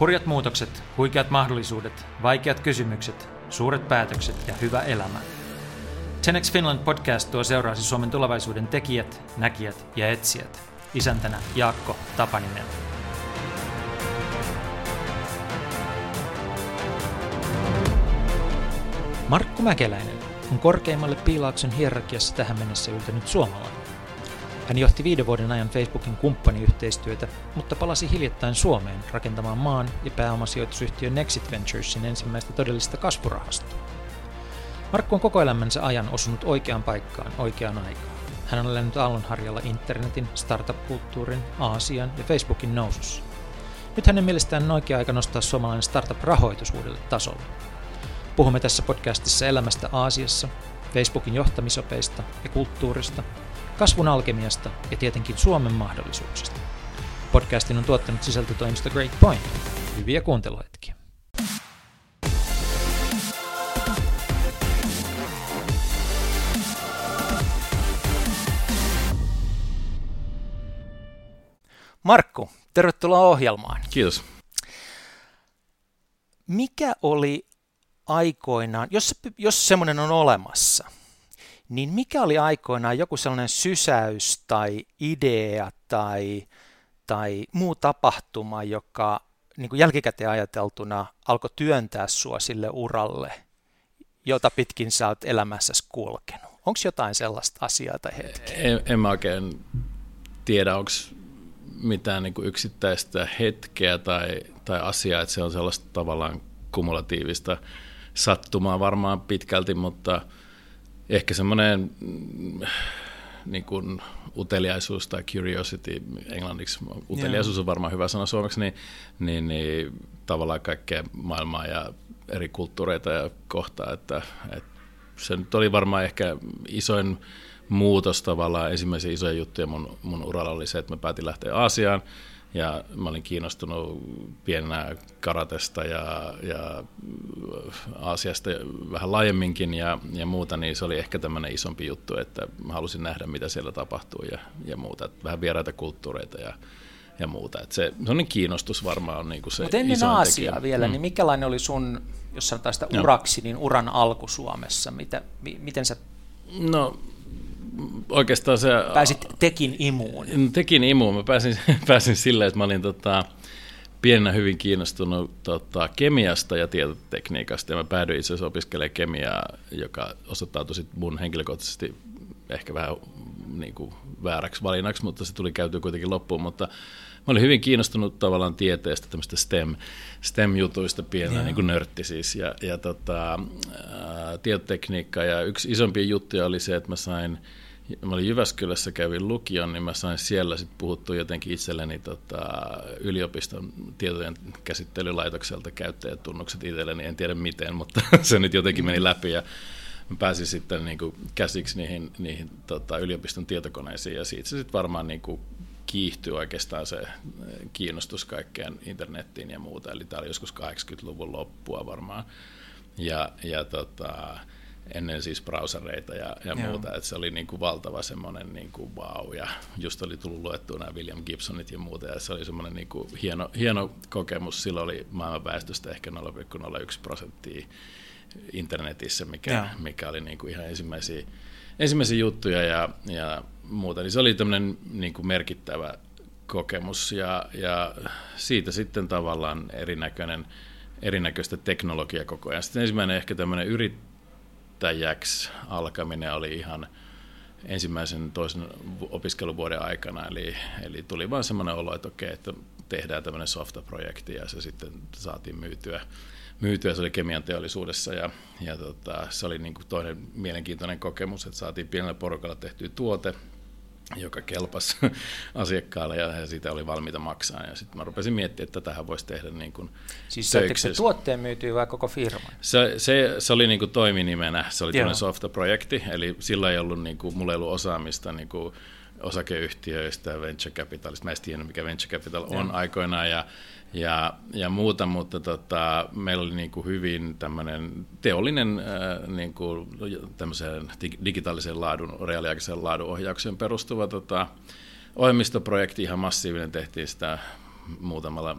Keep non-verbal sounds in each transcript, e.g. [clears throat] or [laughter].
Hurjat muutokset, huikeat mahdollisuudet, vaikeat kysymykset, suuret päätökset ja hyvä elämä. 10 Finland podcast tuo seuraasi Suomen tulevaisuuden tekijät, näkijät ja etsijät. Isäntänä Jaakko Tapaninen. Markku Mäkeläinen on korkeimmalle piilaakson hierarkiassa tähän mennessä yltänyt suomalainen. Hän johti viiden vuoden ajan Facebookin kumppaniyhteistyötä, mutta palasi hiljattain Suomeen rakentamaan maan ja pääomasijoitusyhtiö Nexit Venturesin ensimmäistä todellista kasvurahastoa. Markku on koko elämänsä ajan osunut oikeaan paikkaan oikeaan aikaan. Hän on elänyt aallonharjalla internetin, startup-kulttuurin, Aasian ja Facebookin nousussa. Nyt hänen mielestään on oikea aika nostaa suomalainen startup-rahoitus uudelle tasolle. Puhumme tässä podcastissa elämästä Aasiassa, Facebookin johtamisopeista ja kulttuurista, kasvun alkemiasta ja tietenkin Suomen mahdollisuuksista. Podcastin on tuottanut sisältötoimisto Great Point. Hyviä kuunteluhetkiä. Markku, tervetuloa ohjelmaan. Kiitos. Mikä oli aikoinaan, jos, jos semmoinen on olemassa, niin mikä oli aikoinaan joku sellainen sysäys tai idea tai, tai muu tapahtuma, joka niin kuin jälkikäteen ajateltuna alkoi työntää sua sille uralle, jota pitkin sä oot elämässäsi kulkenut? Onko jotain sellaista asiaa tai hetkeä? En, en mä oikein tiedä, onko mitään niin kuin yksittäistä hetkeä tai, tai asiaa, että se on sellaista tavallaan kumulatiivista sattumaa varmaan pitkälti, mutta ehkä semmoinen mm, niin kuin uteliaisuus tai curiosity, englanniksi uteliaisuus on varmaan hyvä sana suomeksi, niin, niin, niin tavallaan kaikkea maailmaa ja eri kulttuureita ja kohtaa, että, että se nyt oli varmaan ehkä isoin muutos tavallaan. Ensimmäisiä isoja juttuja mun, mun uralla oli se, että mä päätin lähteä Aasiaan ja mä olin kiinnostunut pienenä karatesta ja, ja Aasiasta vähän laajemminkin ja, ja muuta, niin se oli ehkä tämmöinen isompi juttu, että mä halusin nähdä, mitä siellä tapahtuu ja, ja muuta. Että vähän vieraita kulttuureita ja, ja muuta. Että se sellainen kiinnostus varmaan on niin kuin se Mutta ennen Aasiaa tekijä. vielä, mm. niin mikälainen oli sun, jos sanotaan sitä uraksi, niin uran alku Suomessa? Mitä, miten sä... No oikeastaan se... Pääsit tekin imuun. Tekin imuun. Mä pääsin, [laughs] pääsin silleen, että mä olin tota, pienenä hyvin kiinnostunut tota, kemiasta ja tietotekniikasta, ja mä päädyin itse asiassa opiskelemaan kemiaa, joka osoittautui sitten mun henkilökohtaisesti ehkä vähän niin kuin vääräksi valinnaksi, mutta se tuli käytyä kuitenkin loppuun, mutta mä olin hyvin kiinnostunut tavallaan tieteestä, tämmöistä STEM, STEM-jutuista pienenä, niin kuin nörtti siis, ja, ja tota, ää, tietotekniikka, ja yksi isompia juttuja oli se, että mä sain mä olin Jyväskylässä, kävin lukion, niin mä sain siellä sitten puhuttua jotenkin itselleni tota, yliopiston tietojen käsittelylaitokselta käyttäjätunnukset itselleni, en tiedä miten, mutta [laughs] se nyt jotenkin meni läpi ja mä pääsin sitten niin kuin käsiksi niihin, niihin tota, yliopiston tietokoneisiin. Ja siitä se sitten varmaan niin kuin kiihtyi oikeastaan se kiinnostus kaikkeen internettiin ja muuta, eli tämä oli joskus 80-luvun loppua varmaan. Ja, ja tota, ennen siis browsereita ja, ja muuta, että se oli niin kuin valtava semmoinen niin kuin wow, ja just oli tullut luettua nämä William Gibsonit ja muuta, ja se oli semmoinen niin kuin hieno, hieno kokemus, silloin oli maailman väestöstä ehkä 0,01 prosenttia internetissä, mikä, mikä oli niin kuin ihan ensimmäisiä, ensimmäisiä juttuja ja, ja muuta, niin se oli tämmöinen niin kuin merkittävä kokemus, ja, ja siitä sitten tavallaan erinäköinen erinäköistä teknologiaa koko ajan. Sitten ensimmäinen ehkä tämmöinen yrit, yrittäjäksi alkaminen oli ihan ensimmäisen toisen opiskeluvuoden aikana, eli, eli tuli vain semmoinen olo, että okei, että tehdään tämmöinen softaprojekti ja se sitten saatiin myytyä. myytyä. Se oli kemian teollisuudessa ja, ja tota, se oli niin kuin toinen mielenkiintoinen kokemus, että saatiin pienellä porukalla tehtyä tuote, joka kelpasi [laughs] asiakkaalle ja siitä oli valmiita maksaa. Ja sitten mä rupesin miettimään, että tähän voisi tehdä niin kuin Siis se tuotteen myytyy vai koko firma? Se, se, se oli niin kuin toiminimenä, se oli tämmöinen softaprojekti, eli sillä ei ollut, niin kuin, mulla ei ollut osaamista niin kuin osakeyhtiöistä ja venture capitalista. Mä en tiedä, mikä venture capital on Joo. aikoinaan, ja ja, ja muuta, mutta tota, meillä oli niin kuin hyvin tämmöinen teollinen äh, niin kuin tämmöiseen digitaalisen laadun, reaaliaikaisen laadun ohjaukseen perustuva tota, ohjelmistoprojekti, ihan massiivinen, tehtiin sitä muutamalla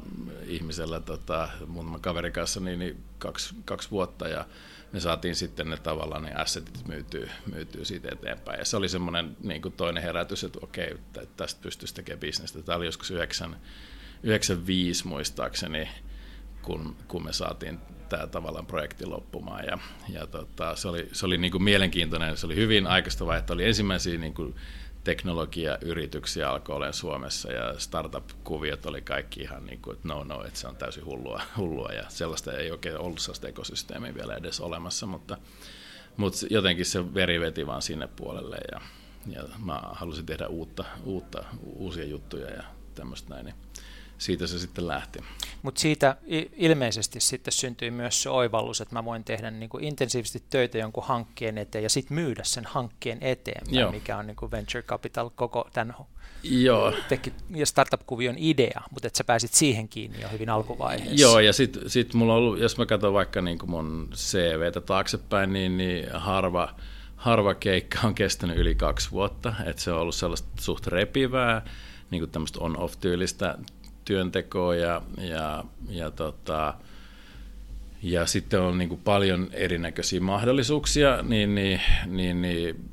ihmisellä, tota, muutaman kaverin kanssa, niin, niin kaksi, kaksi vuotta ja me saatiin sitten ne tavallaan ne assetit myytyy, myytyy siitä eteenpäin. Ja se oli semmoinen niin toinen herätys, että okei, tästä pystyisi tekemään bisnestä. Tämä oli joskus 9, 95 muistaakseni, kun, kun me saatiin tämä tavallaan projekti loppumaan. Ja, ja tota, se oli, se oli niin kuin mielenkiintoinen, se oli hyvin aikaista että oli ensimmäisiä niin kuin teknologiayrityksiä alkoi olemaan Suomessa ja startup-kuviot oli kaikki ihan niin kuin, että no no, että se on täysin hullua, hullua ja sellaista ei oikein ollut sellaista ekosysteemiä vielä edes olemassa, mutta, mutta jotenkin se veri veti vaan sinne puolelle ja, ja mä halusin tehdä uutta, uutta, uusia juttuja ja tämmöistä näin. Niin siitä se sitten lähti. Mutta siitä ilmeisesti sitten syntyi myös se oivallus, että mä voin tehdä niin kuin intensiivisesti töitä jonkun hankkeen eteen ja sitten myydä sen hankkeen eteenpäin, Joo. mikä on niin kuin venture capital koko tämän Joo. Teki, ja startup-kuvion idea, mutta että sä pääsit siihen kiinni jo hyvin alkuvaiheessa. Joo, ja sitten sit mulla on ollut, jos mä katson vaikka niin kuin mun CVtä taaksepäin, niin, niin harva, harva keikka on kestänyt yli kaksi vuotta, että se on ollut sellaista suht repivää, niin kuin tämmöistä on-off-tyylistä työntekoa ja, ja, ja, tota, ja sitten on niin kuin paljon erinäköisiä mahdollisuuksia, niin, niin, niin, niin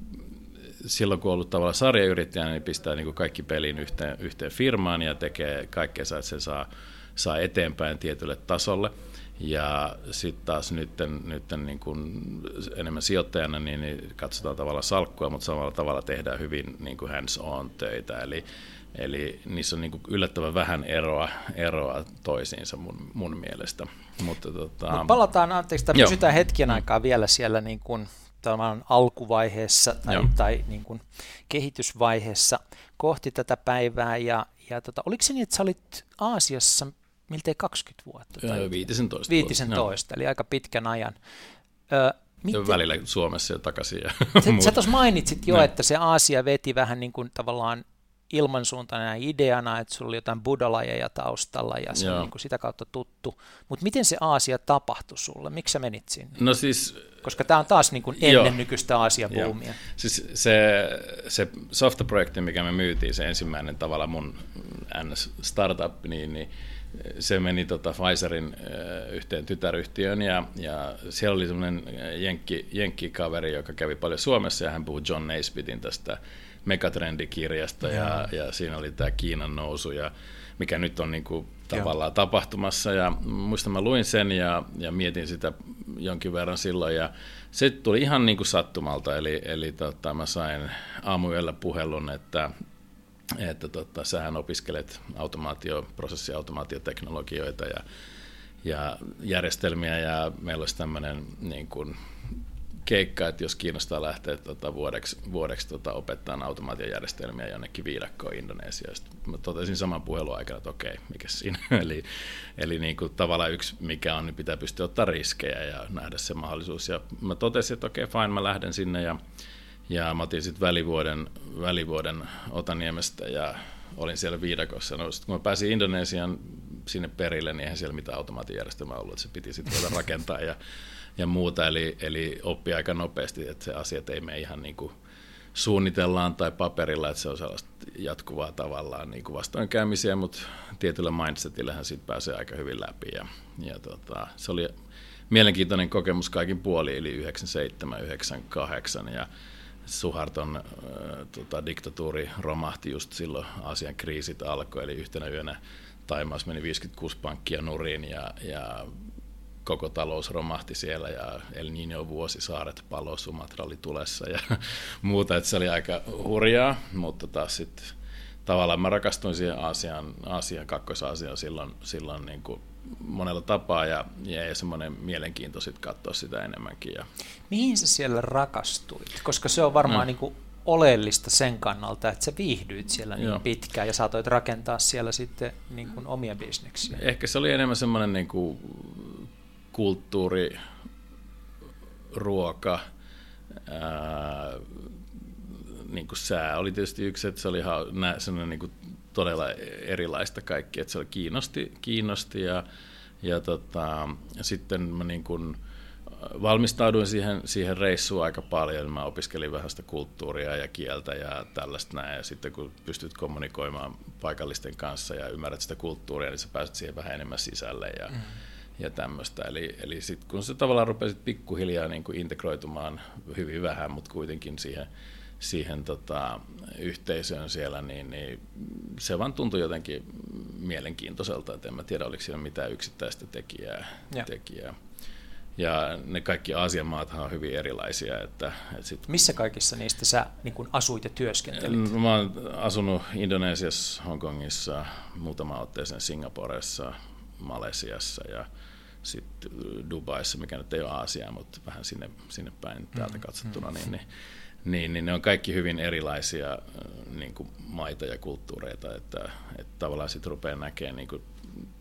silloin kun on ollut tavallaan sarjayrittäjä, niin pistää niin kuin kaikki pelin yhteen, yhteen firmaan ja tekee kaikkea, että se saa, saa eteenpäin tietylle tasolle. Ja sitten taas nyt, nyt niin kuin enemmän sijoittajana niin, niin katsotaan tavallaan salkkua, mutta samalla tavalla tehdään hyvin niin kuin hands-on töitä. Eli, Eli niissä on niin yllättävän vähän eroa, eroa toisiinsa mun, mun mielestä. Mutta tota... Mut palataan, anteeksi, tai pysytään hetken mm. aikaa vielä siellä niin kuin tämän alkuvaiheessa tai, tai niin kuin kehitysvaiheessa kohti tätä päivää. Ja, ja tota, oliko se niin, että sä olit Aasiassa miltei 20 vuotta? Tai 15 15, eli aika pitkän ajan. Ö, Miten? Välillä Suomessa ja takaisin. Ja sä, sä [laughs] tuossa mainitsit jo, no. että se Aasia veti vähän niin kuin tavallaan ilmansuuntainen ideana, että sulla oli jotain buddhalajeja taustalla ja se Joo. on niin kuin sitä kautta tuttu. Mutta miten se Aasia tapahtui sulle? Miksi sä menit sinne? No siis, Koska tämä on taas niin kuin ennen jo, nykyistä Aasia-buumia. Siis se, se softaprojekti, mikä me myytiin, se ensimmäinen tavalla mun NS startup, niin, niin se meni tota Pfizerin yhteen tytäryhtiöön ja, ja siellä oli semmoinen jenkki, jenkkikaveri, joka kävi paljon Suomessa ja hän puhui John Naisbitin tästä megatrendikirjasta ja, ja siinä oli tämä Kiinan nousu, ja mikä nyt on niin kuin tavallaan Joo. tapahtumassa. Ja muistan, mä luin sen ja, ja mietin sitä jonkin verran silloin ja se tuli ihan niin kuin sattumalta, eli, eli tota, mä sain aamuyöllä puhelun, että että tota, sähän opiskelet automaatio, prosessiautomaatioteknologioita ja, ja järjestelmiä ja meillä olisi tämmöinen niin kuin keikka, että jos kiinnostaa lähteä tota, vuodeksi, vuodeksi tota, opettaa automaatiojärjestelmiä jonnekin viidakkoon Indonesiasta. Mä totesin saman puhelun aikana, että okei, mikä siinä. [laughs] eli eli niin kuin, tavallaan yksi, mikä on, niin pitää pystyä ottaa riskejä ja nähdä se mahdollisuus. Ja mä totesin, että okei, fine, mä lähden sinne ja, ja mä otin sitten välivuoden, välivuoden Otaniemestä ja olin siellä viidakossa. No, kun mä pääsin Indonesian sinne perille, niin eihän siellä mitään automaatijärjestelmää ollut, että se piti sitten rakentaa. Ja ja muuta, eli, eli oppii aika nopeasti, että se asiat ei mene ihan niin kuin suunnitellaan tai paperilla, että se on sellaista jatkuvaa tavallaan niin kuin vastoinkäymisiä, mutta tietyllä mindsetillähän siitä pääsee aika hyvin läpi. Ja, ja tota, se oli mielenkiintoinen kokemus kaikin puoli, eli 97, 98 ja Suharton äh, tota, diktatuuri romahti just silloin Aasian kriisit alkoi, eli yhtenä yönä Taimaassa meni 56 pankkia nurin ja, ja koko talous romahti siellä ja El Niño vuosi, saaret palo, Sumatra oli tulessa ja [laughs] muuta, että se oli aika hurjaa, mutta taas sitten tavallaan mä rakastuin siihen Aasian, Aasian kakkois-Aasiaan silloin, silloin niin kuin monella tapaa ja jäi semmoinen mielenkiinto sitten katsoa sitä enemmänkin. Ja... Mihin sä siellä rakastuit? Koska se on varmaan no. niin kuin oleellista sen kannalta, että sä viihdyit siellä niin Joo. pitkään ja saatoit rakentaa siellä sitten niin kuin omia bisneksiä. Ehkä se oli enemmän semmoinen niin kuin kulttuuri, ruoka, ää, niin kuin sää oli tietysti yksi, että se oli sellainen niin kuin todella erilaista kaikki, että se oli kiinnosti, kiinnosti ja, ja, tota, sitten mä niin kuin valmistauduin siihen, siihen reissuun aika paljon. Mä opiskelin vähän sitä kulttuuria ja kieltä ja tällaista näin. Ja sitten kun pystyt kommunikoimaan paikallisten kanssa ja ymmärrät sitä kulttuuria, niin sä pääset siihen vähän enemmän sisälle ja, mm. Ja tämmöistä. Eli, eli sitten kun se tavallaan rupesit pikkuhiljaa niin kuin integroitumaan hyvin vähän, mutta kuitenkin siihen, siihen tota, yhteisöön siellä, niin, niin se vaan tuntui jotenkin mielenkiintoiselta, että en mä tiedä, oliko siellä mitään yksittäistä tekijää. Ja. tekijää. Ja ne kaikki Aasian maathan on hyvin erilaisia. Että, että sit... Missä kaikissa niistä sä niin kun asuit ja työskentelit? Mä oon asunut Indonesiassa, Hongkongissa, muutama otteeseen Singaporessa, Malesiassa ja sitten Dubaissa, mikä nyt ei ole Aasiaa, mutta vähän sinne, sinne päin täältä mm, katsottuna, mm. niin, niin, niin, niin ne on kaikki hyvin erilaisia niin kuin maita ja kulttuureita, että, että tavallaan sitten rupeaa näkemään niin kuin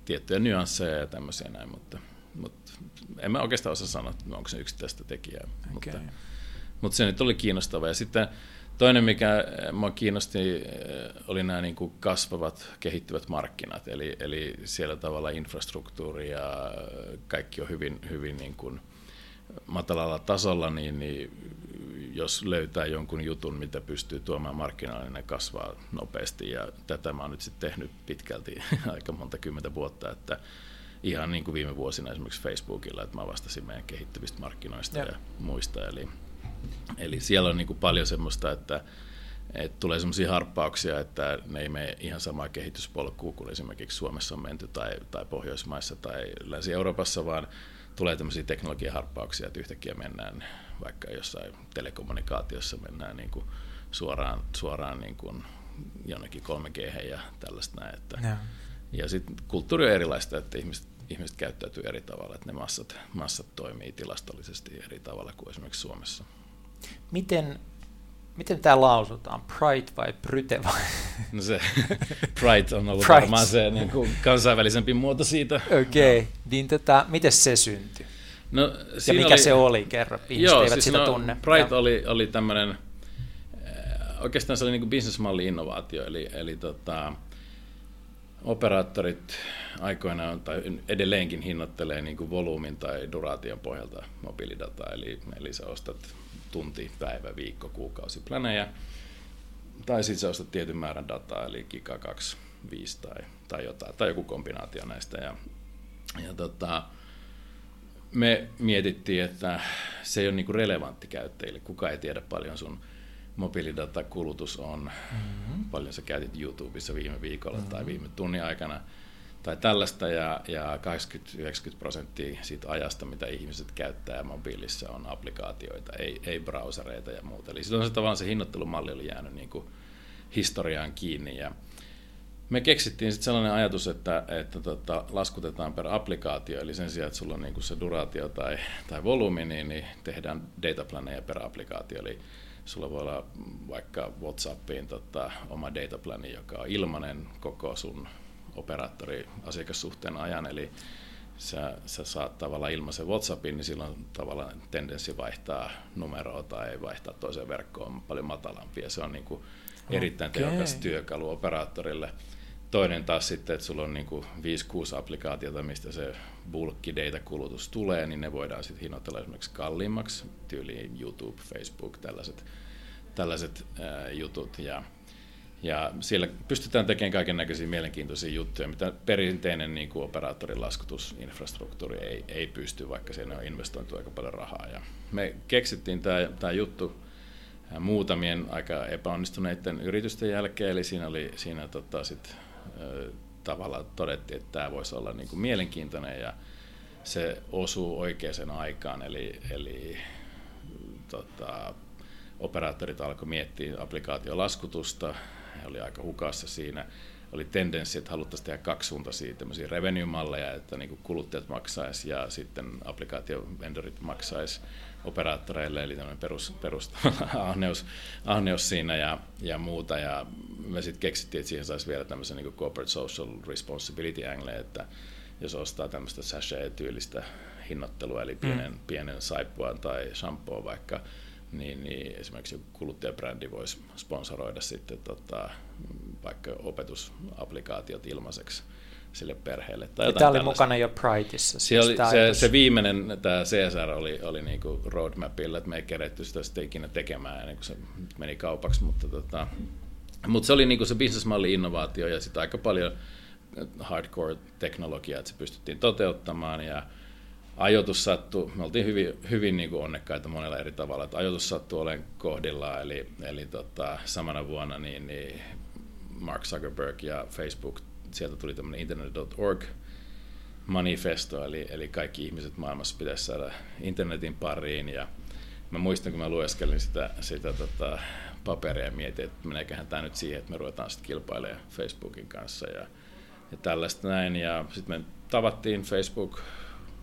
tiettyjä nyansseja ja tämmöisiä näin, mutta mutta en mä oikeastaan osaa sanoa, että onko se yksittäistä tekijää. Okay. Mutta, mutta se nyt oli kiinnostava. Ja sitten toinen, mikä mua kiinnosti, eh, oli nämä niin kuin kasvavat, kehittyvät markkinat. Eli, eli siellä tavalla infrastruktuuri ja kaikki on hyvin, hyvin niin kuin matalalla tasolla, niin, niin jos löytää jonkun jutun, mitä pystyy tuomaan markkinoille, niin ne kasvaa nopeasti. Ja tätä mä oon nyt sitten tehnyt pitkälti [laughs] aika monta kymmentä vuotta, että ihan niin kuin viime vuosina esimerkiksi Facebookilla, että mä vastasin meidän kehittyvistä markkinoista ja, ja muista. Eli, eli siellä on niin kuin paljon semmoista, että, että tulee semmoisia harppauksia, että ne ei mene ihan samaa kehityspolkua kuin esimerkiksi Suomessa on menty tai, tai Pohjoismaissa tai Länsi-Euroopassa, vaan tulee tämmöisiä teknologiaharppauksia, että yhtäkkiä mennään vaikka jossain telekommunikaatiossa mennään niin kuin suoraan, suoraan niin kuin jonnekin 3G ja tällaista näin. Että, ja, ja sitten kulttuuri on erilaista, että ihmiset ihmiset käyttäytyy eri tavalla, että ne massat, massat toimii tilastollisesti eri tavalla kuin esimerkiksi Suomessa. Miten, miten tämä lausutaan? Pride vai Pryte vai? No se [laughs] Pride on ollut Pride. varmaan se niin kuin kansainvälisempi muoto siitä. Okei, okay. no. niin tota, miten se syntyi? No, ja mikä oli, se oli, kerro, ihmiset joo, eivät siis sitä no, tunne. Pride ja. oli, oli tämmöinen, eh, oikeastaan se oli niin kuin businessmalli-innovaatio, eli, eli tota, operaattorit aikoinaan tai edelleenkin hinnoittelee niin kuin volyymin tai duraation pohjalta mobiilidataa, eli, eli sä ostat tunti, päivä, viikko, kuukausi planeja, tai sitten sä ostat tietyn määrän dataa, eli giga 2, 5 tai, tai jotain, tai joku kombinaatio näistä. Ja, ja tota, me mietittiin, että se ei ole niin kuin relevantti käyttäjille, kuka ei tiedä paljon sun mobiilidatakulutus on, mm-hmm. paljon sä käytit YouTubessa viime viikolla mm-hmm. tai viime tunnin aikana tai tällaista, ja, ja 80-90 prosenttia siitä ajasta, mitä ihmiset käyttää mobiilissa, on applikaatioita, ei, ei browsereita ja muuta. Eli silloin se tavallaan se hinnoittelumalli oli jäänyt niin kuin historiaan kiinni, ja me keksittiin sitten sellainen ajatus, että, että tota, laskutetaan per applikaatio, eli sen sijaan, että sulla on niin kuin se duraatio tai, tai volyymi, niin, niin tehdään dataplaneja per applikaatio, eli sulla voi olla vaikka WhatsAppiin tota, oma dataplani, joka on ilmainen koko sun operaattori-asiakassuhteen ajan, eli sä, sä saat tavallaan ilmaisen WhatsAppin, niin silloin tavallaan tendenssi vaihtaa numeroa tai vaihtaa toiseen verkkoon on paljon matalampi, ja se on niin kuin erittäin okay. tehokas työkalu operaattorille. Toinen taas sitten, että sulla on niin 5-6 applikaatiota, mistä se bulkki data-kulutus tulee, niin ne voidaan sitten hinnoitella esimerkiksi kalliimmaksi, tyyliin YouTube, Facebook, tällaiset, tällaiset ää, jutut. Ja, ja siellä pystytään tekemään kaiken näköisiä mielenkiintoisia juttuja, mitä perinteinen niin kuin operaattorin laskutusinfrastruktuuri ei, ei pysty, vaikka siinä on investoitu aika paljon rahaa. Ja me keksittiin tämä, tämä juttu muutamien aika epäonnistuneiden yritysten jälkeen, eli siinä oli siinä tota, sit, tavallaan todettiin, että tämä voisi olla niin kuin mielenkiintoinen ja se osuu oikeaan aikaan, eli, eli tota, operaattorit alkoi miettiä applikaatiolaskutusta, he oli aika hukassa siinä, oli tendenssi, että haluttaisiin tehdä kaksisuuntaisia tämmöisiä revenue-malleja, että niin kuluttajat maksaisi ja sitten applikaatiovendorit maksaisi operaattoreille, eli tämmöinen perus, perus [laughs] ahneus, ahneus siinä ja, ja muuta. Ja me sitten keksittiin, että siihen saisi vielä tämmöisen niin corporate social responsibility angle, että jos ostaa tämmöistä sachet-tyylistä hinnoittelua, eli pienen, mm. pienen saippua tai shampoo vaikka, niin, niin esimerkiksi kuluttajabrändi voisi sponsoroida sitten tota, vaikka opetusapplikaatiot ilmaiseksi sille perheelle. Tai tämä oli mukana jo Prideissa. Se, oli, se, se, viimeinen, tämä CSR oli, oli niin kuin roadmapilla, että me ei keretty sitä sitten ikinä tekemään ennen kuin se meni kaupaksi, mutta, tota, mutta se oli niin kuin se businessmalli innovaatio ja sitten aika paljon hardcore-teknologiaa, että se pystyttiin toteuttamaan ja ajoitus sattui, me oltiin hyvin, hyvin niin kuin onnekkaita monella eri tavalla, että ajoitus sattui olen kohdillaan, eli, eli tota, samana vuonna niin, niin Mark Zuckerberg ja Facebook, sieltä tuli tämmöinen internet.org manifesto, eli, eli kaikki ihmiset maailmassa pitäisi saada internetin pariin, ja mä muistan, kun mä lueskelin sitä, sitä tota, paperia ja mietin, että meneeköhän tämä nyt siihen, että me ruvetaan sitten kilpailemaan Facebookin kanssa ja, ja tällaista näin, ja sitten me tavattiin Facebook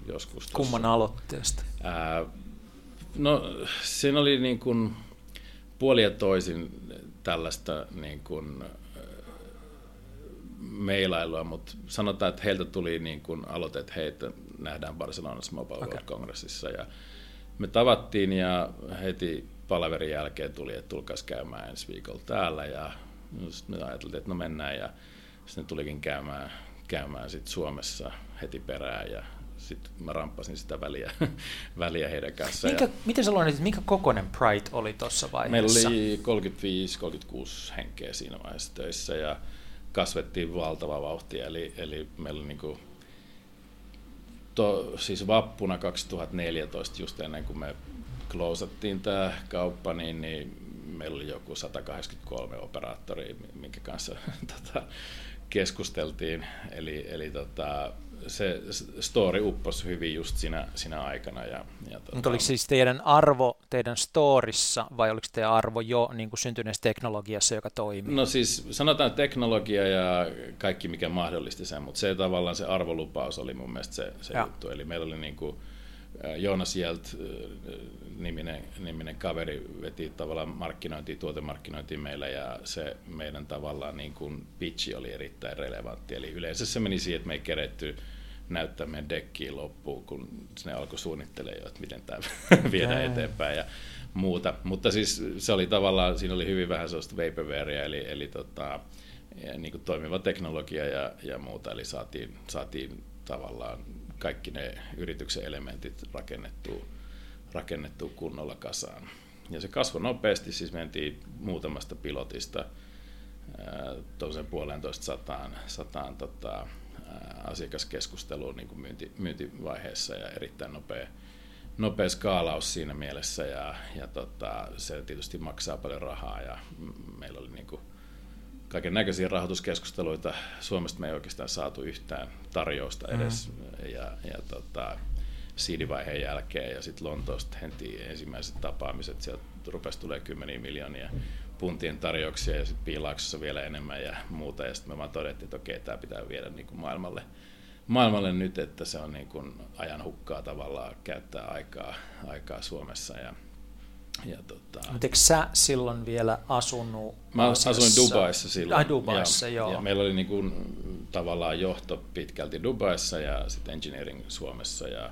joskus. Tossa. Kumman aloitteesta? Ää, no siinä oli niin kuin puoli ja toisin tällaista niin kuin, meilailua, mutta sanotaan, että heiltä tuli niin kuin aloite, että heitä nähdään Barcelonassa Mobile okay. World Congressissa ja me tavattiin ja heti palaverin jälkeen tuli, että tulkaas käymään ensi viikolla täällä ja sitten me ajateltiin, että no mennään ja sitten tulikin käymään, käymään sit Suomessa heti perään ja sitten mä ramppasin sitä väliä, [laughs] väliä heidän kanssaan. Minkä, ja miten sä että minkä kokoinen Pride oli tuossa vaiheessa? Meillä oli 35-36 henkeä siinä vaiheessa töissä ja kasvettiin valtava vauhtia, eli, eli meillä oli niin kuin, to, siis vappuna 2014, just ennen kuin me klousattiin tämä kauppa, niin, niin meillä oli joku 183 operaattoria, minkä kanssa [laughs] tota, keskusteltiin. Eli, eli tota, se story upposi hyvin just siinä, siinä aikana. Ja, ja tota... Mutta oliko siis teidän arvo teidän storissa vai oliko teidän arvo jo niin kuin syntyneessä teknologiassa, joka toimii? No siis sanotaan teknologia ja kaikki mikä mahdollisti sen, mutta se tavallaan se arvolupaus oli mun mielestä se, se juttu. Eli meillä oli niin kuin, Jonas Jelt niminen, niminen kaveri veti tavallaan markkinointia, tuotemarkkinointia meillä ja se meidän tavallaan niin kuin pitchi oli erittäin relevantti. Eli yleensä se meni siihen, että me ei keretty näyttää meidän dekkiin loppuun, kun ne alkoi suunnittelemaan jo, että miten tämä [laughs] viedään eteenpäin ja muuta. Mutta siis se oli tavallaan, siinä oli hyvin vähän sellaista vaporwarea, eli, eli tota, niin kuin toimiva teknologia ja, ja muuta, eli saatiin, saatiin tavallaan kaikki ne yrityksen elementit rakennettua, rakennettua kunnolla kasaan. Ja se kasvoi nopeasti, siis mentiin muutamasta pilotista tuollaisen puolentoista sataan, sataan tota, asiakaskeskusteluun niin kuin myynti, myyntivaiheessa ja erittäin nopea, nopea skaalaus siinä mielessä ja, ja tota, se tietysti maksaa paljon rahaa ja meillä oli niin kuin kaiken näköisiä rahoituskeskusteluita. Suomesta me ei oikeastaan saatu yhtään tarjousta edes mm. ja, ja tota, siidivaiheen jälkeen ja sitten Lontoosta henti ensimmäiset tapaamiset, sieltä rupesi tulee kymmeniä miljoonia puntien tarjouksia ja sitten piilaaksossa vielä enemmän ja muuta. Ja sitten me vaan todettiin, että okei, tämä pitää viedä niin kuin maailmalle, maailmalle nyt, että se on niin kuin ajan hukkaa tavallaan käyttää aikaa, aikaa Suomessa. Ja, ja tota... Mutta eikö sä silloin vielä asunut Mä Asiassa? asuin Dubaissa silloin. Ai Dubaissa, ja, joo. Ja meillä oli niin kuin, tavallaan johto pitkälti Dubaissa ja sitten engineering Suomessa ja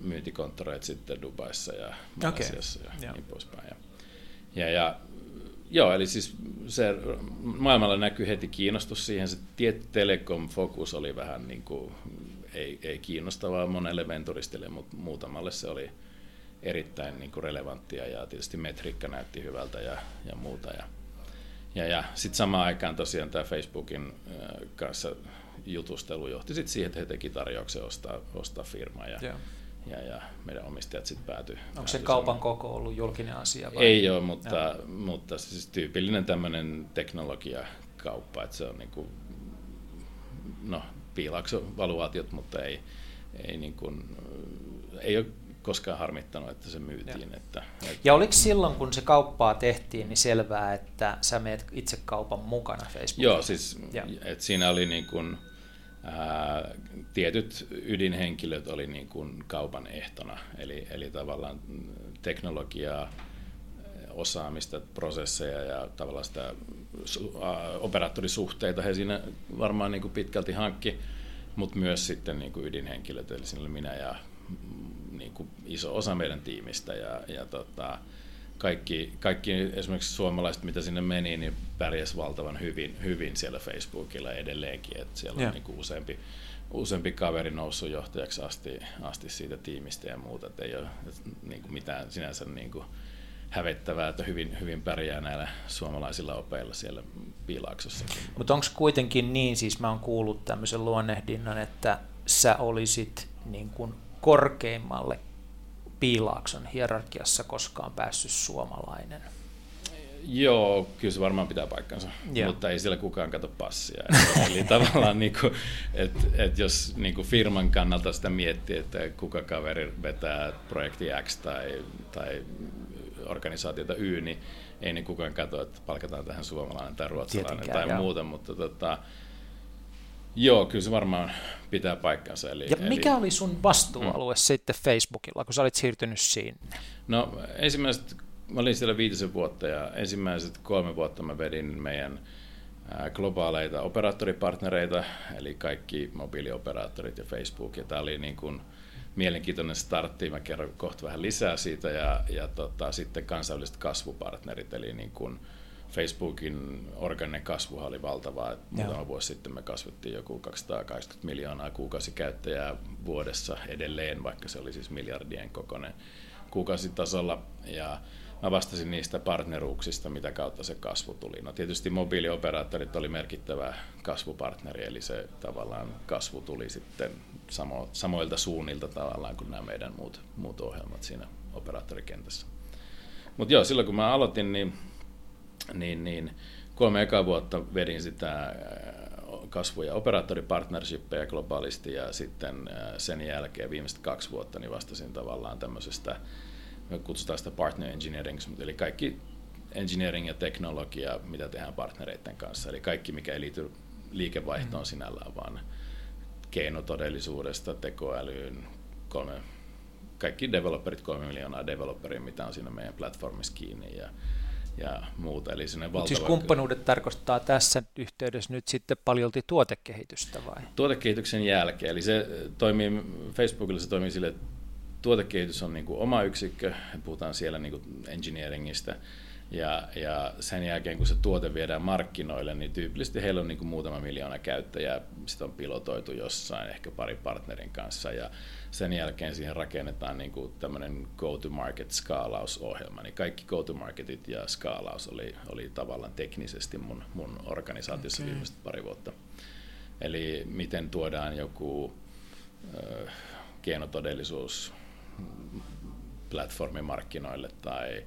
myyntikonttoreet sitten Dubaissa ja Malesiassa okay. ja, ja niin poispäin. Ja, ja, ja Joo, eli siis se maailmalla näkyy heti kiinnostus siihen. Se telekom-fokus oli vähän niin kuin, ei, ei kiinnostavaa monelle venturistille, mutta muutamalle se oli erittäin niin kuin relevanttia ja tietysti metriikka näytti hyvältä ja, ja muuta. Ja, ja, ja sitten samaan aikaan tosiaan tämä Facebookin kanssa jutustelu johti sitten siihen, että he teki tarjouksen ostaa, ostaa firmaa. Ja, yeah ja, ja meidän omistajat sitten päätyi. Onko pääty se kaupan samaan. koko ollut julkinen asia? Vai? Ei ole, mutta, mutta siis tyypillinen tämmöinen teknologiakauppa, että se on niin kuin, no piilaaksovaluaatiot, mutta ei, ei, niin kuin, ei ole koskaan harmittanut, että se myytiin. Että, että... Ja oliko silloin, kun se kauppaa tehtiin, niin selvää, että sä meet itse kaupan mukana Facebookissa? Joo, siis että siinä oli niin kuin, tietyt ydinhenkilöt oli niin kuin kaupan ehtona, eli, eli tavallaan teknologiaa, osaamista, prosesseja ja tavallaan sitä operaattorisuhteita he siinä varmaan niin kuin pitkälti hankki, mutta myös sitten niin kuin ydinhenkilöt, eli siinä oli minä ja mm, niin kuin iso osa meidän tiimistä ja, ja tota, kaikki, kaikki esimerkiksi suomalaiset, mitä sinne meni, niin pärjäs valtavan hyvin, hyvin siellä Facebookilla edelleenkin, että siellä yeah. on niin kuin useampi, useampi kaveri noussut johtajaksi asti, asti siitä tiimistä ja muuta, että ei ole niin kuin mitään sinänsä niin kuin hävettävää, että hyvin, hyvin pärjää näillä suomalaisilla opeilla siellä Piilaaksossa. Mutta onko kuitenkin niin, siis mä oon kuullut tämmöisen luonnehdinnan, että sä olisit niin kuin korkeimmalle Piilaakson hierarkiassa koskaan päässyt suomalainen? Joo, kyllä se varmaan pitää paikkansa, Joo. mutta ei siellä kukaan kato passia. [laughs] Eli tavallaan, niin kuin, että, että jos niin kuin firman kannalta sitä miettii, että kuka kaveri vetää projekti X tai, tai organisaatiota Y, niin ei niin kukaan katso, että palkataan tähän suomalainen tai ruotsalainen Tietenkään, tai joo. muuta, mutta tota, Joo, kyllä se varmaan pitää paikkansa. Eli, ja mikä eli... oli sun vastuualue mm. sitten Facebookilla, kun sä olit siirtynyt sinne? No ensimmäiset, mä olin siellä viitisen vuotta ja ensimmäiset kolme vuotta mä vedin meidän globaaleita operaattoripartnereita, eli kaikki mobiilioperaattorit ja Facebook, ja tämä oli niin kuin mielenkiintoinen startti, mä kerron kohta vähän lisää siitä, ja, ja tota, sitten kansainväliset kasvupartnerit, eli niin kuin, Facebookin organinen kasvu oli valtavaa. Muutama vuosi sitten me kasvettiin joku 280 miljoonaa kuukausikäyttäjää vuodessa edelleen, vaikka se oli siis miljardien kokoinen kuukausitasolla. Ja mä vastasin niistä partneruuksista, mitä kautta se kasvu tuli. No tietysti mobiilioperaattorit oli merkittävä kasvupartneri, eli se tavallaan kasvu tuli sitten samo, samoilta suunnilta tavallaan kuin nämä meidän muut, muut ohjelmat siinä operaattorikentässä. Mutta joo, silloin kun mä aloitin, niin niin, niin kolme ekaa vuotta vedin sitä äh, kasvu- ja operaattoripartnershippeja globaalisti ja sitten äh, sen jälkeen viimeiset kaksi vuotta niin vastasin tavallaan tämmöisestä, me kutsutaan sitä partner engineering, eli kaikki engineering ja teknologia, mitä tehdään partnereiden kanssa, eli kaikki mikä ei liity liikevaihtoon mm. sinällään, vaan keinotodellisuudesta, tekoälyyn, kolme, kaikki developerit, kolme miljoonaa developeria, mitä on siinä meidän platformissa kiinni ja ja muuta. Eli valtava... siis kumppanuudet tarkoittaa tässä yhteydessä nyt sitten paljolti tuotekehitystä vai? Tuotekehityksen jälkeen, eli se toimii, Facebookilla se toimii sille, että tuotekehitys on niin kuin oma yksikkö, puhutaan siellä niin kuin engineeringistä, ja, ja sen jälkeen, kun se tuote viedään markkinoille, niin tyypillisesti heillä on niin kuin muutama miljoona käyttäjää, sitä on pilotoitu jossain, ehkä pari partnerin kanssa, ja sen jälkeen siihen rakennetaan niin kuin tämmöinen go-to-market skaalausohjelma, niin kaikki go-to-marketit ja skaalaus oli, oli tavallaan teknisesti mun, mun organisaatiossa okay. viimeiset pari vuotta. Eli miten tuodaan joku äh, keinotodellisuus platformi markkinoille tai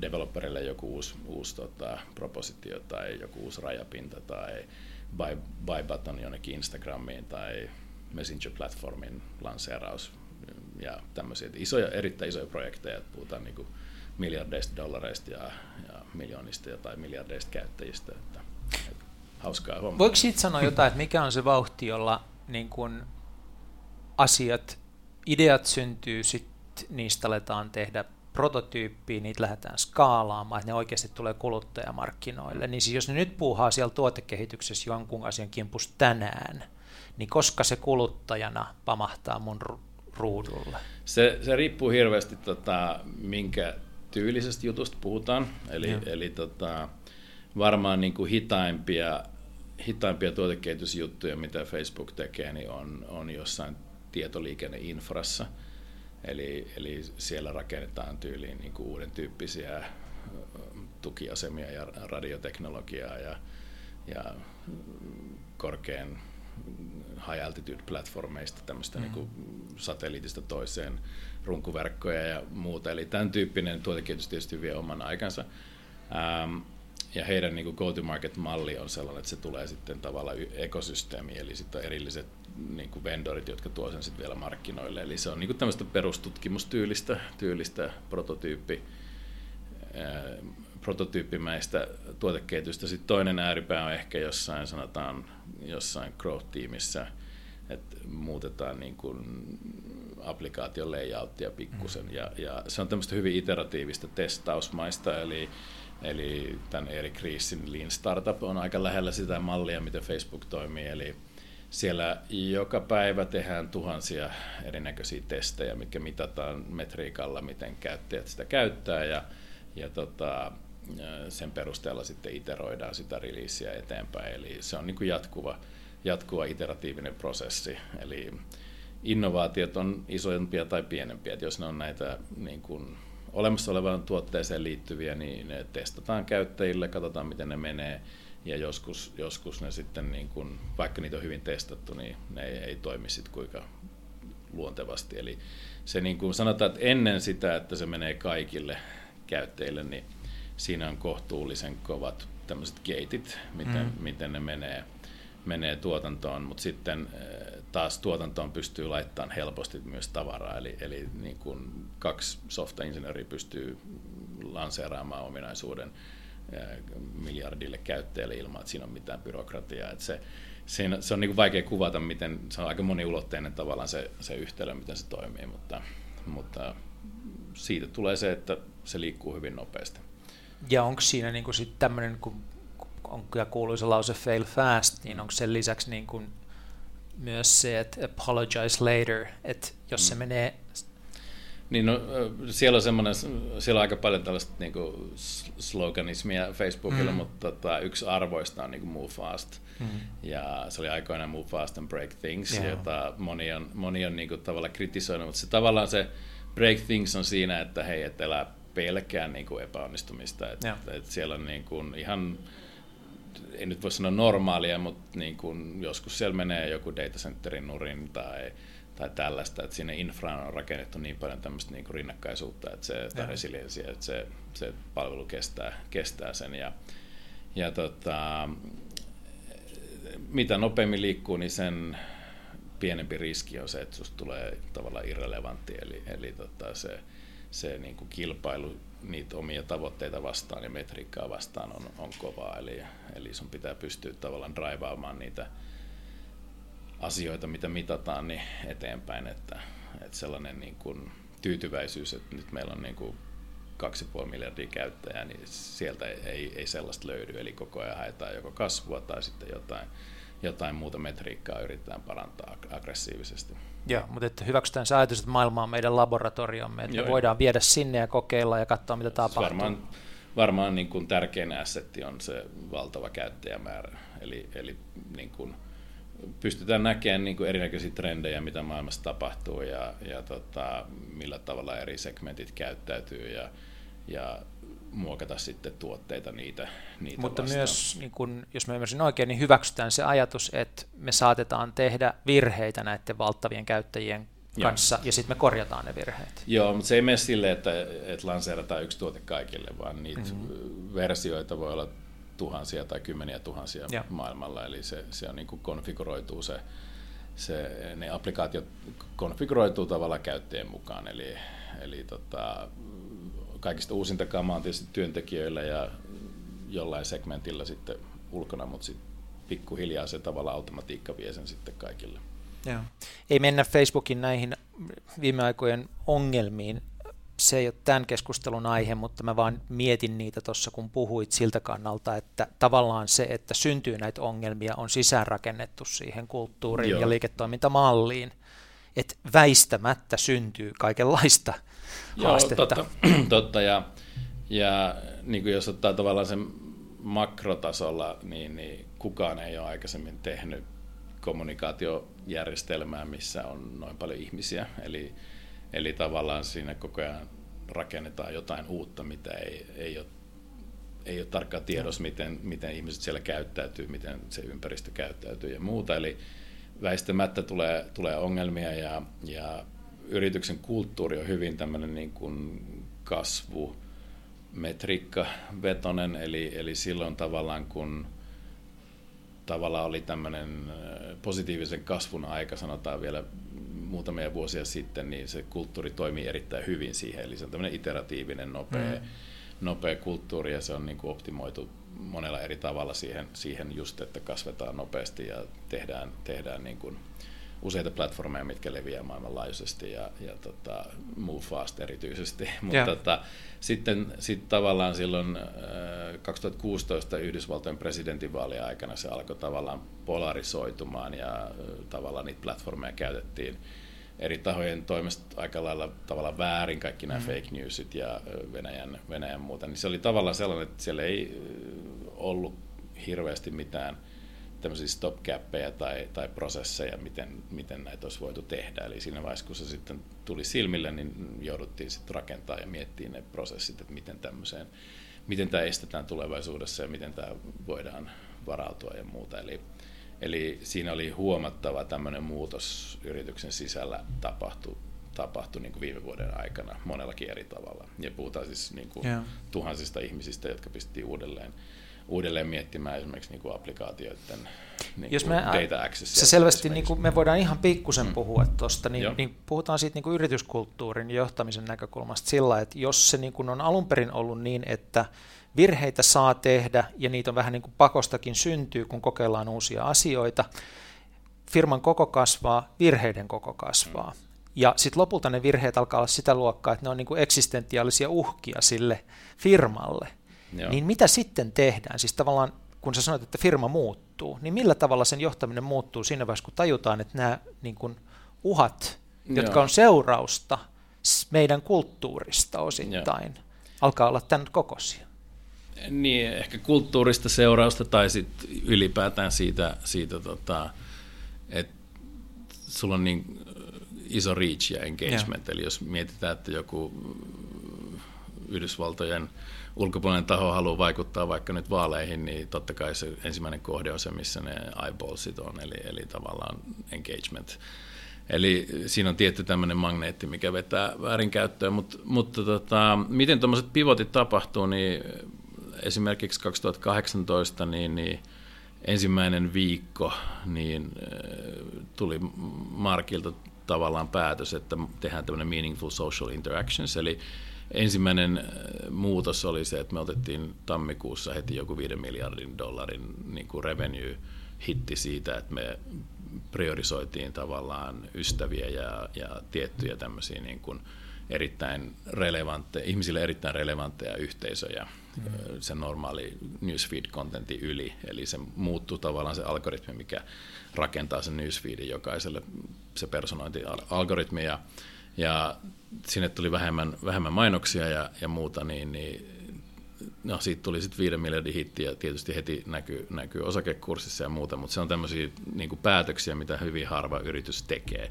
developerille joku uusi, uusi tota, propositio tai joku uusi rajapinta tai buy, buy button jonnekin Instagramiin tai Messenger-platformin lanseeraus ja tämmöisiä isoja, erittäin isoja projekteja, että puhutaan niin kuin miljardeista dollareista ja, ja miljoonista tai miljardeista käyttäjistä. Että, että hauskaa hommaa. Voiko siitä sanoa jotain, että mikä on se vauhti, jolla niin kuin asiat, ideat syntyy, sitten niistä aletaan tehdä prototyyppiä, niitä lähdetään skaalaamaan, että ne oikeasti tulee kuluttajamarkkinoille. Niin siis jos ne nyt puuhaa siellä tuotekehityksessä jonkun asian kimpus tänään, niin koska se kuluttajana pamahtaa mun ruudulle? Se, se riippuu hirveästi, tota, minkä tyylisestä jutusta puhutaan. Eli, eli tota, varmaan niin kuin hitaimpia, hitaimpia tuotekehitysjuttuja, mitä Facebook tekee, niin on, on jossain tietoliikenneinfrassa. Eli, eli siellä rakennetaan tyyliin niin kuin uuden tyyppisiä tukiasemia ja radioteknologiaa ja, ja korkean high altitude platformeista, tämmöistä mm. niin satelliitista toiseen, runkuverkkoja ja muuta. Eli tämän tyyppinen tuotekehitys tietysti vie oman aikansa. Ähm, ja heidän niin go-to-market-malli on sellainen, että se tulee sitten tavallaan ekosysteemi, eli sitten on erilliset niin kuin vendorit, jotka tuo sen sitten vielä markkinoille. Eli se on niin kuin tämmöistä perustutkimustyylistä tyylistä prototyyppi, prototyyppimäistä tuotekehitystä. Sitten toinen ääripää on ehkä jossain, sanotaan, jossain growth-tiimissä, että muutetaan niin kuin applikaation layouttia pikkusen. Mm. Ja, ja se on tämmöistä hyvin iteratiivista testausmaista, eli Eli tämän Erik Riesin Lean Startup on aika lähellä sitä mallia, miten Facebook toimii. Eli siellä joka päivä tehdään tuhansia erinäköisiä testejä, mitkä mitataan metriikalla, miten käyttäjät sitä käyttää. Ja ja tota, sen perusteella sitten iteroidaan sitä releaseä eteenpäin. Eli se on niin kuin jatkuva, jatkuva iteratiivinen prosessi. Eli innovaatiot on isompia tai pienempiä. että jos ne on näitä niin kuin olemassa olevaan tuotteeseen liittyviä, niin ne testataan käyttäjille, katsotaan miten ne menee. Ja joskus, joskus ne sitten, niin kun, vaikka niitä on hyvin testattu, niin ne ei, ei toimi sitten kuinka luontevasti. Eli se niin kuin sanotaan, että ennen sitä, että se menee kaikille käyttäjille, niin siinä on kohtuullisen kovat tämmöiset geitit, miten, mm. miten ne menee, menee tuotantoon, mutta sitten eh, taas tuotantoon pystyy laittamaan helposti myös tavaraa, eli, eli niin kuin kaksi softainsinööriä pystyy lanseeraamaan ominaisuuden eh, miljardille käyttäjälle ilman, että siinä on mitään byrokratiaa. Että se, siinä, se on niin kuin vaikea kuvata, miten se on aika moniulotteinen tavallaan se, se yhtälö, miten se toimii, mutta, mutta siitä tulee se, että se liikkuu hyvin nopeasti. Ja onko siinä niin kuin sitten tämmöinen, kun on kyllä kuuluisa lause fail fast, niin onko sen lisäksi niin kuin myös se, että apologize later, että jos mm. se menee niin no, siellä on semmoinen, siellä on aika paljon tällaista niin kuin sloganismia Facebookilla, mm. mutta tota, yksi arvoista on niin kuin move fast. Mm. Ja se oli aikoinaan move fast and break things, yeah. jota moni on, moni on niin kuin, tavallaan kritisoinut, mutta se tavallaan se break things on siinä, että hei, et elää pelkää niin kuin epäonnistumista. Et, et siellä on niin kuin ihan, ei nyt voi sanoa normaalia, mutta niin kuin joskus siellä menee joku datacenterin nurin tai tai tällaista, että sinne infraan on rakennettu niin paljon tämmöistä niin kuin rinnakkaisuutta, että se, tai resilienssiä, että se, se palvelu kestää, kestää sen. Ja, ja tota, mitä nopeammin liikkuu, niin sen pienempi riski on se, että susta tulee tavallaan irrelevantti, eli, eli tota se, se niin kuin kilpailu niitä omia tavoitteita vastaan ja metriikkaa vastaan on, on kovaa, eli, eli sun pitää pystyä tavallaan draivaamaan niitä asioita, mitä mitataan, niin eteenpäin, että, että sellainen niin kuin tyytyväisyys, että nyt meillä on niin kuin 2,5 miljardia käyttäjää, niin sieltä ei, ei sellaista löydy, eli koko ajan haetaan joko kasvua tai sitten jotain, jotain muuta metriikkaa yritetään parantaa aggressiivisesti. Joo, mutta että hyväksytään se ajatus, että maailma on meidän laboratoriomme, että Joo, me voidaan viedä sinne ja kokeilla ja katsoa, mitä tapahtuu. Varmaan, varmaan niin kuin tärkein assetti on se valtava käyttäjämäärä, eli, eli niin kuin pystytään näkemään niin kuin erinäköisiä trendejä, mitä maailmassa tapahtuu ja, ja tota, millä tavalla eri segmentit käyttäytyy ja, ja muokata sitten tuotteita niitä, niitä Mutta vastaan. myös, niin kun, jos mä ymmärsin oikein, niin hyväksytään se ajatus, että me saatetaan tehdä virheitä näiden valtavien käyttäjien kanssa, Joo. ja sitten me korjataan ne virheet. Joo, mutta se ei mene silleen, että, että lanseerataan yksi tuote kaikille, vaan niitä mm-hmm. versioita voi olla tuhansia tai kymmeniä tuhansia ja. maailmalla, eli se, se on niin kuin konfiguroituu se, se, ne applikaatiot konfiguroituu tavallaan käyttäjän mukaan, eli, eli tota, kaikista uusinta kamaa tietysti työntekijöillä ja jollain segmentillä sitten ulkona, mutta sitten pikkuhiljaa se tavalla automatiikka vie sen sitten kaikille. Joo. Ei mennä Facebookin näihin viime aikojen ongelmiin se ei ole tämän keskustelun aihe, mutta mä vaan mietin niitä tuossa, kun puhuit siltä kannalta, että tavallaan se, että syntyy näitä ongelmia, on sisäänrakennettu siihen kulttuuriin Joo. ja liiketoimintamalliin, että väistämättä syntyy kaikenlaista Joo, haastetta. Totta, [clears throat] totta ja, ja niin kuin jos ottaa tavallaan sen makrotasolla, niin, niin kukaan ei ole aikaisemmin tehnyt kommunikaatiojärjestelmää, missä on noin paljon ihmisiä, eli Eli tavallaan siinä koko ajan rakennetaan jotain uutta, mitä ei, ei ole ei ole tarkkaan tiedossa, miten, miten ihmiset siellä käyttäytyy, miten se ympäristö käyttäytyy ja muuta. Eli väistämättä tulee, tulee ongelmia ja, ja yrityksen kulttuuri on hyvin tämmöinen niin kuin kasvu, metriikka vetonen, eli, eli silloin tavallaan kun tavallaan oli tämmöinen positiivisen kasvun aika, sanotaan vielä muutamia vuosia sitten, niin se kulttuuri toimii erittäin hyvin siihen. Eli se on tämmöinen iteratiivinen, nopea, mm. nopea kulttuuri ja se on niin kuin optimoitu monella eri tavalla siihen, siihen just, että kasvetaan nopeasti ja tehdään, tehdään niin kuin useita platformeja, mitkä leviää maailmanlaajuisesti ja, ja tota, Move Fast erityisesti. [laughs] Mutta tota, sitten sit tavallaan silloin äh, 2016 Yhdysvaltojen presidentinvaalien aikana se alkoi tavallaan polarisoitumaan ja äh, tavallaan niitä platformeja käytettiin eri tahojen toimesta aika lailla tavalla väärin kaikki nämä mm. fake newsit ja Venäjän, Venäjän muuta, niin se oli tavallaan sellainen, että siellä ei ollut hirveästi mitään tämmöisiä stopgappeja tai, tai prosesseja, miten, miten näitä olisi voitu tehdä. Eli siinä vaiheessa, kun se sitten tuli silmille, niin jouduttiin sitten rakentaa ja miettiä ne prosessit, että miten tämmöiseen, miten tämä estetään tulevaisuudessa ja miten tämä voidaan varautua ja muuta. Eli, eli siinä oli huomattava tämmöinen muutos yrityksen sisällä tapahtui tapahtui niin kuin viime vuoden aikana monellakin eri tavalla. Ja puhutaan siis niin kuin yeah. tuhansista ihmisistä, jotka pistettiin uudelleen uudelleen miettimään esimerkiksi niin kuin applikaatioiden niin Jos me, data access. Se selvästi, niin kuin me voidaan ihan pikkusen mm. puhua tuosta, niin, niin puhutaan siitä niin kuin yrityskulttuurin johtamisen näkökulmasta sillä, että jos se niin kuin on alun perin ollut niin, että virheitä saa tehdä ja niitä on vähän niin kuin pakostakin syntyy, kun kokeillaan uusia asioita, firman koko kasvaa, virheiden koko kasvaa. Mm. Ja sitten lopulta ne virheet alkaa olla sitä luokkaa, että ne on niin kuin eksistentiaalisia uhkia sille firmalle – Joo. niin mitä sitten tehdään? Siis tavallaan, kun sä sanoit, että firma muuttuu, niin millä tavalla sen johtaminen muuttuu siinä vaiheessa, kun tajutaan, että nämä niin kuin, uhat, Joo. jotka on seurausta meidän kulttuurista osittain, Joo. alkaa olla tämän kokoisia? Niin, ehkä kulttuurista seurausta tai sitten ylipäätään siitä, siitä tota, että sulla on niin iso reach ja engagement. Joo. Eli jos mietitään, että joku Yhdysvaltojen ulkopuolinen taho haluaa vaikuttaa vaikka nyt vaaleihin, niin totta kai se ensimmäinen kohde on se, missä ne eyeballsit on, eli, eli tavallaan engagement. Eli siinä on tietty tämmöinen magneetti, mikä vetää väärinkäyttöön, mutta, mutta tota, miten tuommoiset pivotit tapahtuu, niin esimerkiksi 2018 niin, niin ensimmäinen viikko niin tuli Markilta tavallaan päätös, että tehdään tämmöinen meaningful social interactions, eli ensimmäinen äh, muutos oli se, että me otettiin tammikuussa heti joku 5 miljardin dollarin niin kuin revenue hitti siitä, että me priorisoitiin tavallaan ystäviä ja, ja tiettyjä tämmöisiä niin kuin erittäin relevantteja, ihmisille erittäin relevantteja yhteisöjä mm. sen normaali newsfeed-kontentin yli. Eli se muuttuu tavallaan se algoritmi, mikä rakentaa sen newsfeedin jokaiselle, se personointi-algoritmi. Ja, ja sinne tuli vähemmän, vähemmän mainoksia ja, ja muuta, niin, niin no siitä tuli sitten 5 miljardin hitti ja tietysti heti näkyy, näkyy osakekurssissa ja muuta, mutta se on tämmöisiä niin päätöksiä, mitä hyvin harva yritys tekee.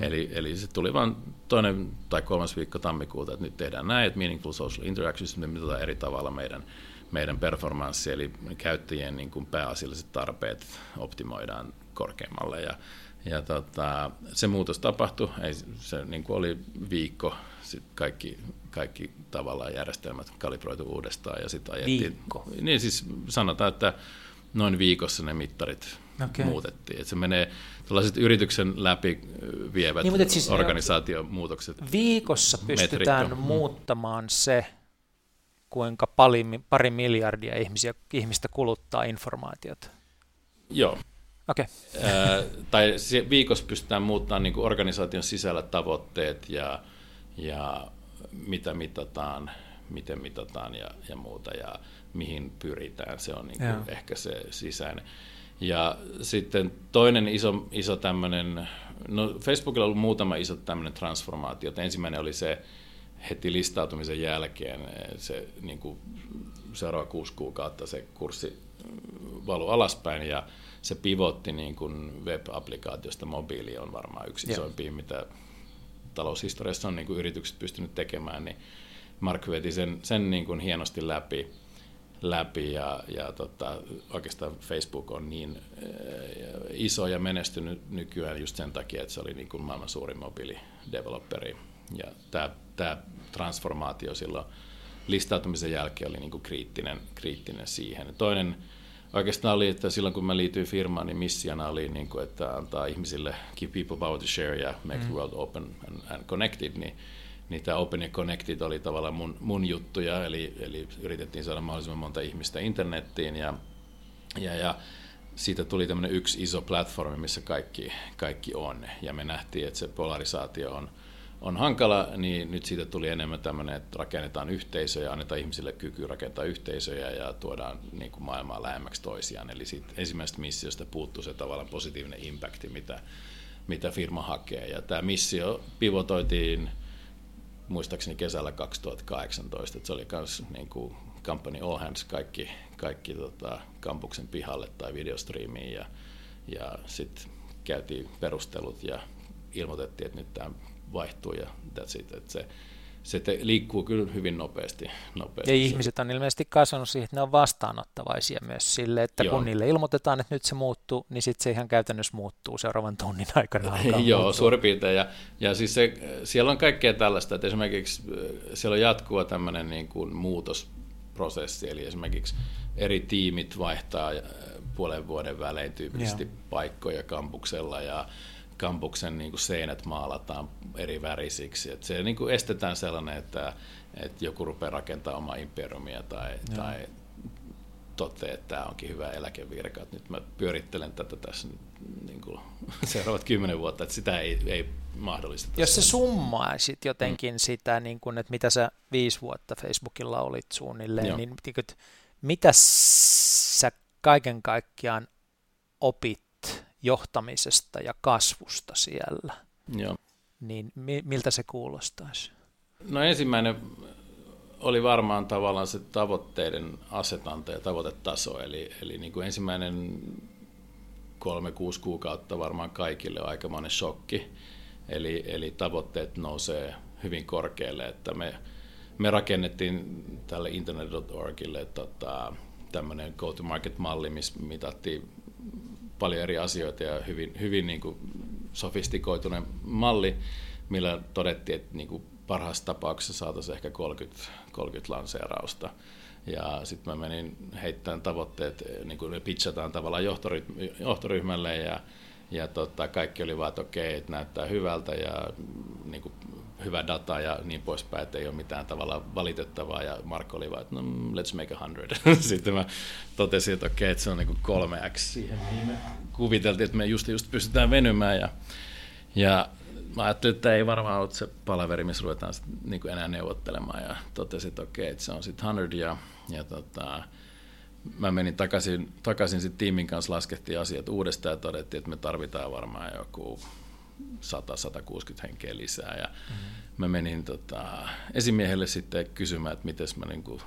Eli, eli se tuli vain toinen tai kolmas viikko tammikuuta, että nyt tehdään näin, että Meaningful Social Interactions, me mitataan eri tavalla meidän, meidän performanssi, eli käyttäjien niin kuin pääasialliset tarpeet optimoidaan korkeammalle ja ja tota, se muutos tapahtui, ei, se niin kuin oli viikko, sitten kaikki, kaikki tavallaan järjestelmät kalibroitu uudestaan ja sitten ajettiin. Viikko? Niin siis sanotaan, että noin viikossa ne mittarit okay. muutettiin. Et se menee tällaiset yrityksen läpi vievät niin, siis organisaatiomuutokset. Viikossa pystytään metrikko. Mm. muuttamaan se, kuinka pari, pari miljardia ihmisiä, ihmistä kuluttaa informaatiota. Joo, Okay. tai viikossa pystytään muuttamaan niin kuin organisaation sisällä tavoitteet ja, ja mitä mitataan, miten mitataan ja, ja muuta ja mihin pyritään. Se on niin kuin ehkä se sisäinen. Ja sitten toinen iso, iso tämmöinen, no Facebookilla on ollut muutama iso tämmöinen transformaatio. Ensimmäinen oli se heti listautumisen jälkeen, se niin kuin seuraava kuusi kuukautta se kurssi valui alaspäin ja se pivotti niin kuin web-applikaatiosta mobiili on varmaan yksi isoimpia, mitä taloushistoriassa on niin kuin yritykset pystynyt tekemään, niin Mark veti sen, sen niin kuin hienosti läpi, läpi ja, ja tota, oikeastaan Facebook on niin äh, iso ja menestynyt nykyään just sen takia, että se oli niin kuin maailman suurin mobiilideveloperi. Ja tämä, tämä transformaatio silloin listautumisen jälkeen oli niin kuin kriittinen, kriittinen siihen. Toinen oikeastaan oli, että silloin kun mä liityin firmaan, niin missiona oli, niin kuin, että antaa ihmisille give people power to share ja make mm. the world open and, and connected, niin, niin tämä Open ja Connected oli tavallaan mun, mun juttuja, eli, eli yritettiin saada mahdollisimman monta ihmistä internettiin ja, ja, ja siitä tuli tämmöinen yksi iso platformi, missä kaikki, kaikki on, ja me nähtiin, että se polarisaatio on, on hankala, niin nyt siitä tuli enemmän tämmöinen, että rakennetaan yhteisöjä, annetaan ihmisille kyky rakentaa yhteisöjä ja tuodaan niin kuin maailmaa lähemmäksi toisiaan. Eli siitä ensimmäisestä missiosta puuttuu se tavallaan positiivinen impakti, mitä, mitä firma hakee. Ja tämä missio pivotoitiin muistaakseni kesällä 2018, että se oli myös niin kuin company all hands kaikki, kaikki tota, kampuksen pihalle tai videostriimiin ja, ja sitten käytiin perustelut ja ilmoitettiin, että nyt tämä vaihtuu ja that's it. Että se, se te, liikkuu kyllä hyvin nopeasti. nopeasti. Ja ihmiset on ilmeisesti kasvanut siihen, että ne on vastaanottavaisia myös sille, että Joo. kun niille ilmoitetaan, että nyt se muuttuu, niin sitten se ihan käytännössä muuttuu seuraavan tunnin aikana. [laughs] Joo, suurin piirtein. Ja, ja siis se, siellä on kaikkea tällaista, että esimerkiksi äh, siellä on jatkuva tämmöinen niin kuin muutosprosessi, eli esimerkiksi eri tiimit vaihtaa äh, puolen vuoden välein tyypillisesti Joo. paikkoja kampuksella ja kampuksen niin kuin seinät maalataan eri värisiksi. Et se niin kuin estetään sellainen, että, että joku rupeaa rakentamaan omaa imperiumia tai, tai toteaa, että tämä onkin hyvä eläkevirka. Et nyt mä pyörittelen tätä tässä niin kuin [laughs] seuraavat kymmenen vuotta, että sitä ei, ei mahdollista. Jos se summaisit jotenkin mm. sitä, niin kuin, että mitä sä viisi vuotta Facebookilla olit suunnilleen, Joo. niin mitä sä kaiken kaikkiaan opit johtamisesta ja kasvusta siellä, Joo. niin mi- miltä se kuulostaisi? No ensimmäinen oli varmaan tavallaan se tavoitteiden asetanta ja tavoitetaso, eli, eli niin kuin ensimmäinen kolme, kuusi kuukautta varmaan kaikille on aikamoinen shokki, eli, eli tavoitteet nousee hyvin korkealle, että me, me rakennettiin tälle internet.orgille tota, tämmöinen go-to-market-malli, missä mitattiin paljon eri asioita ja hyvin, hyvin niin kuin sofistikoituneen malli, millä todettiin, että niin kuin parhaassa tapauksessa saataisiin ehkä 30, 30 lanseerausta. Ja sitten mä menin heittämään tavoitteet, niin kuin ne pitchataan tavallaan johtoryhmälle ja, ja tota, kaikki oli vaan, että okei, että näyttää hyvältä ja niin kuin hyvä data ja niin poispäin, että ei ole mitään tavalla valitettavaa. Ja Marko oli vaan, että no, let's make a hundred. [laughs] Sitten mä totesin, että okei, että se on niin kuin 3x siihen, mihin me kuviteltiin, että me just, just pystytään venymään. Ja, ja mä ajattelin, että ei varmaan ollut se palaveri, missä ruvetaan sit, niin kuin enää neuvottelemaan. Ja totesin, että okei, että se on sitten 100 ja, ja tota, mä menin takaisin, takaisin sitten tiimin kanssa, laskettiin asiat uudestaan ja todettiin, että me tarvitaan varmaan joku 100-160 henkeä lisää. Ja mm-hmm. mä menin tota, esimiehelle sitten kysymään, että miten mä niin kuin,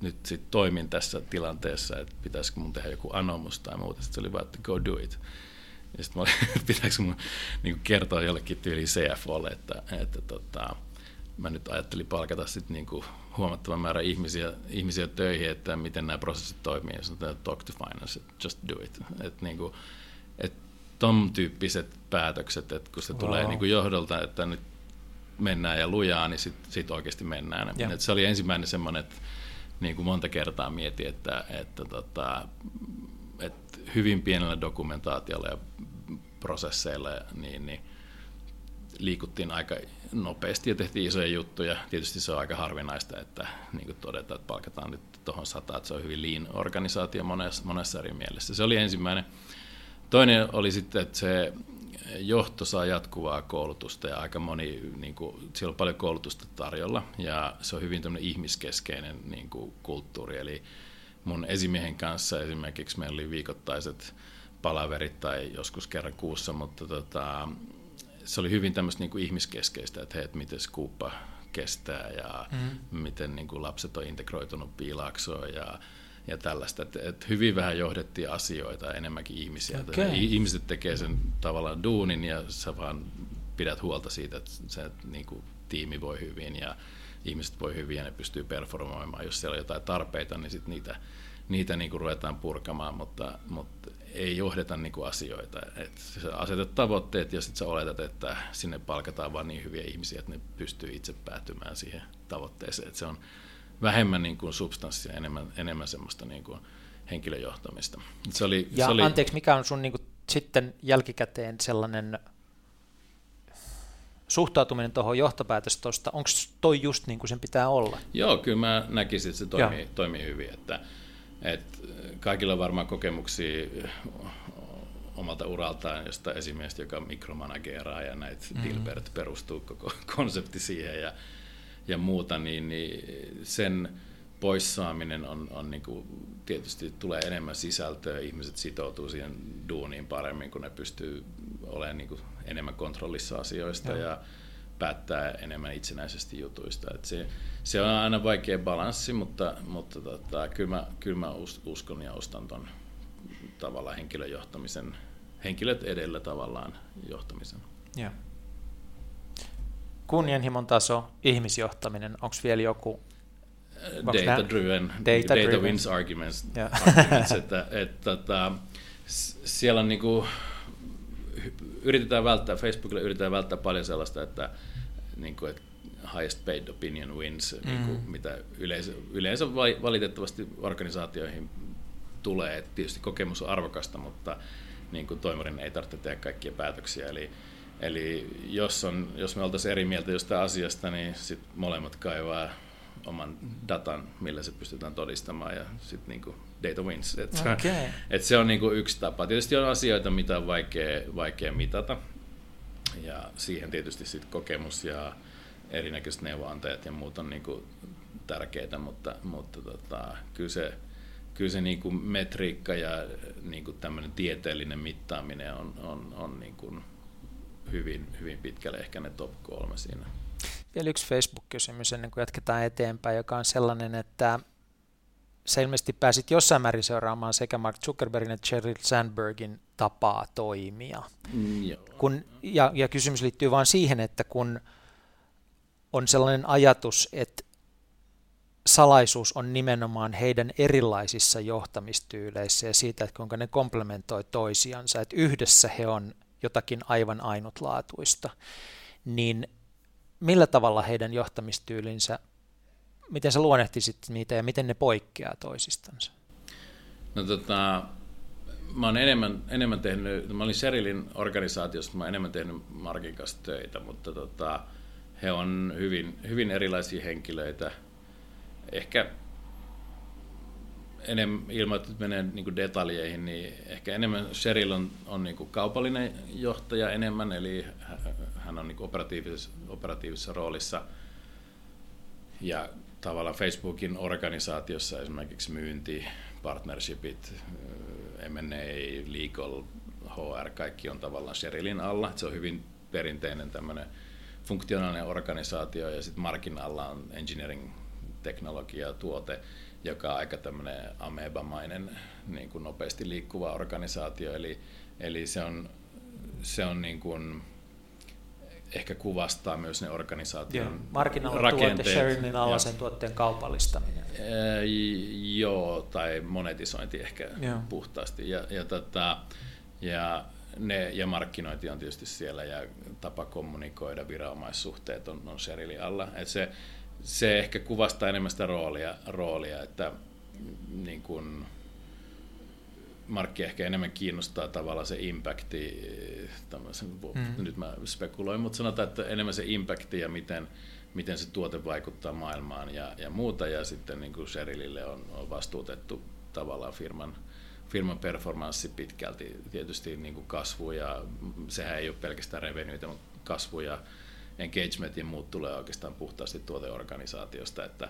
nyt sit toimin tässä tilanteessa, että pitäisikö mun tehdä joku anomus tai muuta. Sitten se oli vaan, että go do it. Ja sitten mä olin, [laughs] että pitäisikö mun niin kuin kertoa jollekin tyyliin CFOlle, että, että tota, mä nyt ajattelin palkata sit niin kuin huomattavan määrän ihmisiä, ihmisiä töihin, että miten nämä prosessit toimii. Ja sanotaan, että talk to finance, just do it. Että niin kuin, että ton tyyppiset päätökset, että kun se wow. tulee niin kuin johdolta, että nyt mennään ja lujaa, niin sitten sit oikeasti mennään. Yeah. Et se oli ensimmäinen semmoinen, että niin kuin monta kertaa mietin, että, että, tota, että hyvin pienellä dokumentaatiolla ja prosesseilla niin, niin liikuttiin aika nopeasti ja tehtiin isoja juttuja. Tietysti se on aika harvinaista, että niin kuin todetaan, että palkataan nyt tuohon sata, että se on hyvin lean organisaatio monessa, monessa eri mielessä. Se oli ensimmäinen. Toinen oli sitten, että se johto saa jatkuvaa koulutusta ja aika moni, niin kuin, siellä on paljon koulutusta tarjolla ja se on hyvin tämmöinen ihmiskeskeinen niin kuin, kulttuuri. Eli mun esimiehen kanssa esimerkiksi meillä oli viikoittaiset palaverit tai joskus kerran kuussa, mutta tota, se oli hyvin tämmöistä niin kuin ihmiskeskeistä, että hei, että miten skuuppa kestää ja mm. miten niin kuin lapset on integroitunut piilaksoon ja ja tällaista. Että, että hyvin vähän johdettiin asioita, enemmänkin ihmisiä. Okay. Ihmiset tekee sen tavallaan duunin ja sä vaan pidät huolta siitä, että se niin kuin, tiimi voi hyvin ja ihmiset voi hyvin ja ne pystyy performoimaan. Jos siellä on jotain tarpeita, niin sit niitä, niitä niin kuin ruvetaan purkamaan, mutta, mutta ei johdeta niin kuin asioita. Et sä asetat tavoitteet ja sitten sä oletat, että sinne palkataan vain niin hyviä ihmisiä, että ne pystyy itse päätymään siihen tavoitteeseen. Et se on vähemmän niin kuin substanssia, enemmän, enemmän semmoista niin kuin henkilöjohtamista. Se oli, ja se oli, anteeksi, mikä on sun niin kuin, sitten jälkikäteen sellainen suhtautuminen tuohon johtopäätöstosta, onko toi just niin kuin sen pitää olla? Joo, kyllä mä näkisin, että se toimii, toimii hyvin. Että, että kaikilla on varmaan kokemuksia omalta uraltaan josta esimiestä, joka mikromanageraa ja näitä mm. Dilbert perustuu koko [laughs] konsepti siihen ja ja muuta, niin, niin sen poissaaminen on, on niin kuin, tietysti tulee enemmän sisältöä, ihmiset sitoutuu siihen duuniin paremmin, kun ne pystyy olemaan niin kuin, enemmän kontrollissa asioista ja, ja päättää enemmän itsenäisesti jutuista. Et se, se on aina vaikea balanssi, mutta, mutta tota, kyllä, mä, kyllä mä uskon ja ostan tuon tavallaan henkilöjohtamisen, henkilöt edellä tavallaan johtamisen. Ja. Kunnianhimon taso, ihmisjohtaminen, onko vielä joku data-driven, data, data wins arguments, yeah. arguments että, [laughs] että, että, tota, siellä on niin kuin, yritetään välttää, Facebookille yritetään välttää paljon sellaista, että, niin kuin, että highest paid opinion wins, mm. niin kuin, mitä yleensä, yleensä valitettavasti organisaatioihin tulee. että tietysti kokemus on arvokasta, mutta niin kuin toimarin ei tarvitse tehdä kaikkia päätöksiä. Eli, eli jos, on, jos me oltaisiin eri mieltä jostain asiasta, niin sit molemmat kaivaa oman datan, millä se pystytään todistamaan ja sitten niinku data wins. Et, okay. et se on niinku yksi tapa. Tietysti on asioita, mitä on vaikea, vaikea mitata ja siihen tietysti sit kokemus ja erinäköiset neuvonantajat ja muut on niinku tärkeitä, mutta, mutta tota, kyllä se, kyllä se niinku metriikka ja niinku tämmöinen tieteellinen mittaaminen on, on, on niinku hyvin, hyvin pitkälle ehkä ne top kolme siinä. Vielä yksi Facebook-kysymys ennen kuin jatketaan eteenpäin, joka on sellainen, että sä ilmeisesti pääsit jossain määrin seuraamaan sekä Mark Zuckerbergin että Sheryl Sandbergin tapaa toimia. Mm, kun, ja, ja kysymys liittyy vain siihen, että kun on sellainen ajatus, että salaisuus on nimenomaan heidän erilaisissa johtamistyyleissä ja siitä, että kuinka ne komplementoi toisiansa, että yhdessä he on jotakin aivan ainutlaatuista, niin millä tavalla heidän johtamistyylinsä, miten sä luonnehtisit niitä ja miten ne poikkeaa toisistansa? No tota, mä oon enemmän, enemmän tehnyt, mä olin Sherilin organisaatiossa, mä oon enemmän tehnyt Markin kanssa töitä, mutta tota, he on hyvin, hyvin erilaisia henkilöitä. Ehkä enemmän, ilman että menee niin detaljeihin, niin ehkä enemmän Sheryl on, on niin kaupallinen johtaja enemmän, eli hän on niin operatiivisessa, operatiivisessa roolissa. Ja tavallaan Facebookin organisaatiossa esimerkiksi myynti, partnershipit, M&A, legal, HR, kaikki on tavallaan Sherilin alla. Se on hyvin perinteinen tämmöinen funktionaalinen organisaatio ja sitten markin alla on engineering, teknologia, tuote, joka on aika tämmöinen amebamainen niin kuin nopeasti liikkuva organisaatio. Eli, eli se on, se on niin kuin, ehkä kuvastaa myös ne organisaation Markkinoilla rakenteet. tuote, Sherilin alaisen tuotteen kaupallistaminen. Ee, joo, tai monetisointi ehkä joo. puhtaasti. Ja, ja, tota, ja, ne, ja markkinointi on tietysti siellä ja tapa kommunikoida, viranomaissuhteet on, on Sherilin alla. Et se, se ehkä kuvastaa enemmän sitä roolia, roolia että niin kun, Markki ehkä enemmän kiinnostaa tavallaan se impacti, mm. nyt mä spekuloin, mutta sanotaan, että enemmän se impacti ja miten, miten se tuote vaikuttaa maailmaan ja, ja muuta, ja sitten niin kuin Sherilille on, on vastuutettu tavallaan firman, firman performanssi pitkälti, tietysti niin kuin kasvu, ja sehän ei ole pelkästään revenueita, mutta kasvu ja engagement ja muut tulee oikeastaan puhtaasti tuoteorganisaatiosta, että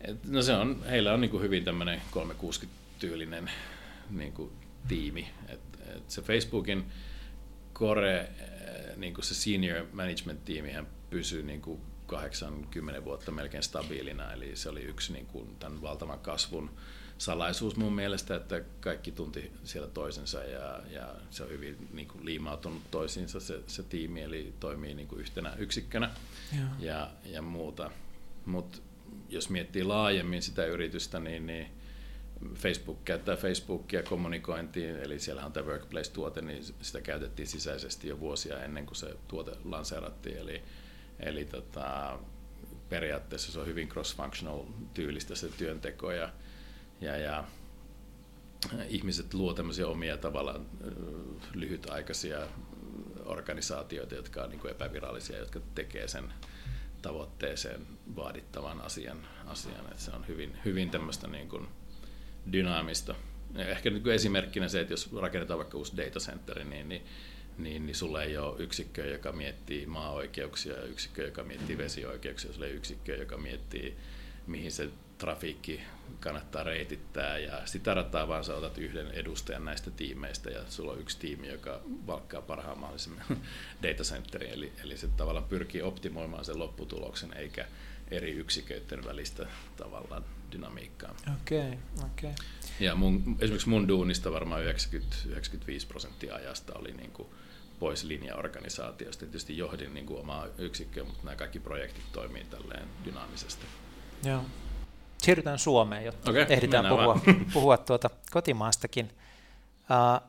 et, no se on, heillä on niin kuin hyvin tämmöinen 360-tyylinen niin kuin, tiimi. Et, et se Facebookin core, eh, niin kuin se senior management tiimihän pysyy niin kuin 80 vuotta melkein stabiilina, eli se oli yksi niin kuin, tämän valtavan kasvun salaisuus mun mielestä, että kaikki tunti siellä toisensa ja, ja se on hyvin niin kuin liimautunut toisiinsa se, se tiimi, eli toimii niin kuin yhtenä yksikkönä ja, ja muuta. Mutta jos miettii laajemmin sitä yritystä, niin, niin Facebook käyttää Facebookia kommunikointiin, eli siellä on tämä Workplace-tuote, niin sitä käytettiin sisäisesti jo vuosia ennen kuin se tuote lanseerattiin. Eli, eli tota, periaatteessa se on hyvin cross-functional tyylistä se työnteko ja, ja, ja ihmiset luo tämmöisiä omia tavallaan lyhytaikaisia organisaatioita, jotka on niin kuin epävirallisia, jotka tekee sen tavoitteeseen vaadittavan asian. asian. Että se on hyvin, hyvin tämmöistä niin kuin, dynaamista. Ehkä nyt esimerkkinä se, että jos rakennetaan vaikka uusi datacenteri, niin, niin, niin, niin sulla ei ole yksikköä, joka miettii maa-oikeuksia ja yksikkö, joka miettii vesioikeuksia, sulla ei yksikkö, joka miettii, mihin se trafiikki kannattaa reitittää. Ja sitä rataa vaan sä otat yhden edustajan näistä tiimeistä ja sulla on yksi tiimi, joka valkkaa parhaan mahdollisen [laughs] datacenterin, eli, eli se tavallaan pyrkii optimoimaan sen lopputuloksen eikä eri yksiköiden välistä tavallaan dynamiikkaa. Okei, okay, okei. Okay. Ja mun, esimerkiksi mun duunista varmaan 90, 95 prosenttia ajasta oli niin kuin pois linjaorganisaatiosta. Tietysti johdin niin kuin omaa yksikköä, mutta nämä kaikki projektit toimii tälleen dynaamisesti. Joo. Siirrytään Suomeen, jotta okay, ehditään puhua, [laughs] puhua tuota kotimaastakin. Uh,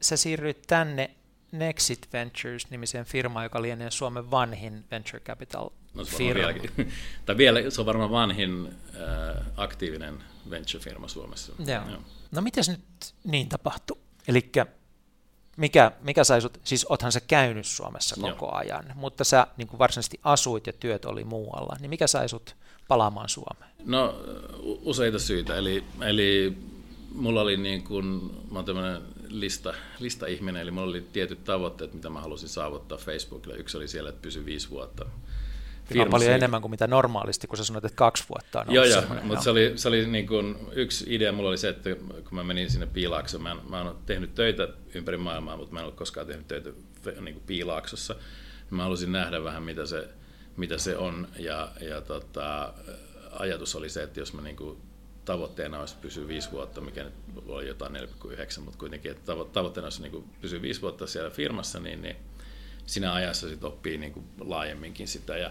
sä siirryit tänne Nexit Ventures-nimiseen firmaan, joka lienee Suomen vanhin venture capital no, se firma. Vieläkin, [laughs] tai vielä, se on varmaan vanhin äh, aktiivinen venture-firma Suomessa. Joo. Joo. No miten nyt niin tapahtui? Eli mikä, mikä sai sut, siis othan sä käynyt Suomessa koko Joo. ajan, mutta sä niin kuin varsinaisesti asuit ja työt oli muualla, niin mikä sai sut palaamaan Suomeen? No useita syitä, eli, eli mulla oli niin kuin, mä oon tämmöinen lista, lista-ihminen, eli mulla oli tietyt tavoitteet, mitä mä halusin saavuttaa Facebookilla. Yksi oli siellä, että pysy viisi vuotta Firmassa. on paljon enemmän kuin mitä normaalisti, kun sä sanoit, että kaksi vuotta on Joo, joo, mutta se oli, se oli niin kuin, yksi idea mulla oli se, että kun mä menin sinne Piilaaksoon, mä, mä oon tehnyt töitä ympäri maailmaa, mutta mä en ole koskaan tehnyt töitä niin kuin Piilaaksossa. Mä halusin nähdä vähän, mitä se, mitä se on, ja, ja tota, ajatus oli se, että jos mä niin kuin tavoitteena olisi pysyä viisi vuotta, mikä nyt oli jotain 4,9, mutta kuitenkin, että tavoitteena olisi niin pysyä viisi vuotta siellä firmassa, niin, niin siinä ajassa sit oppii niin kuin laajemminkin sitä. Ja,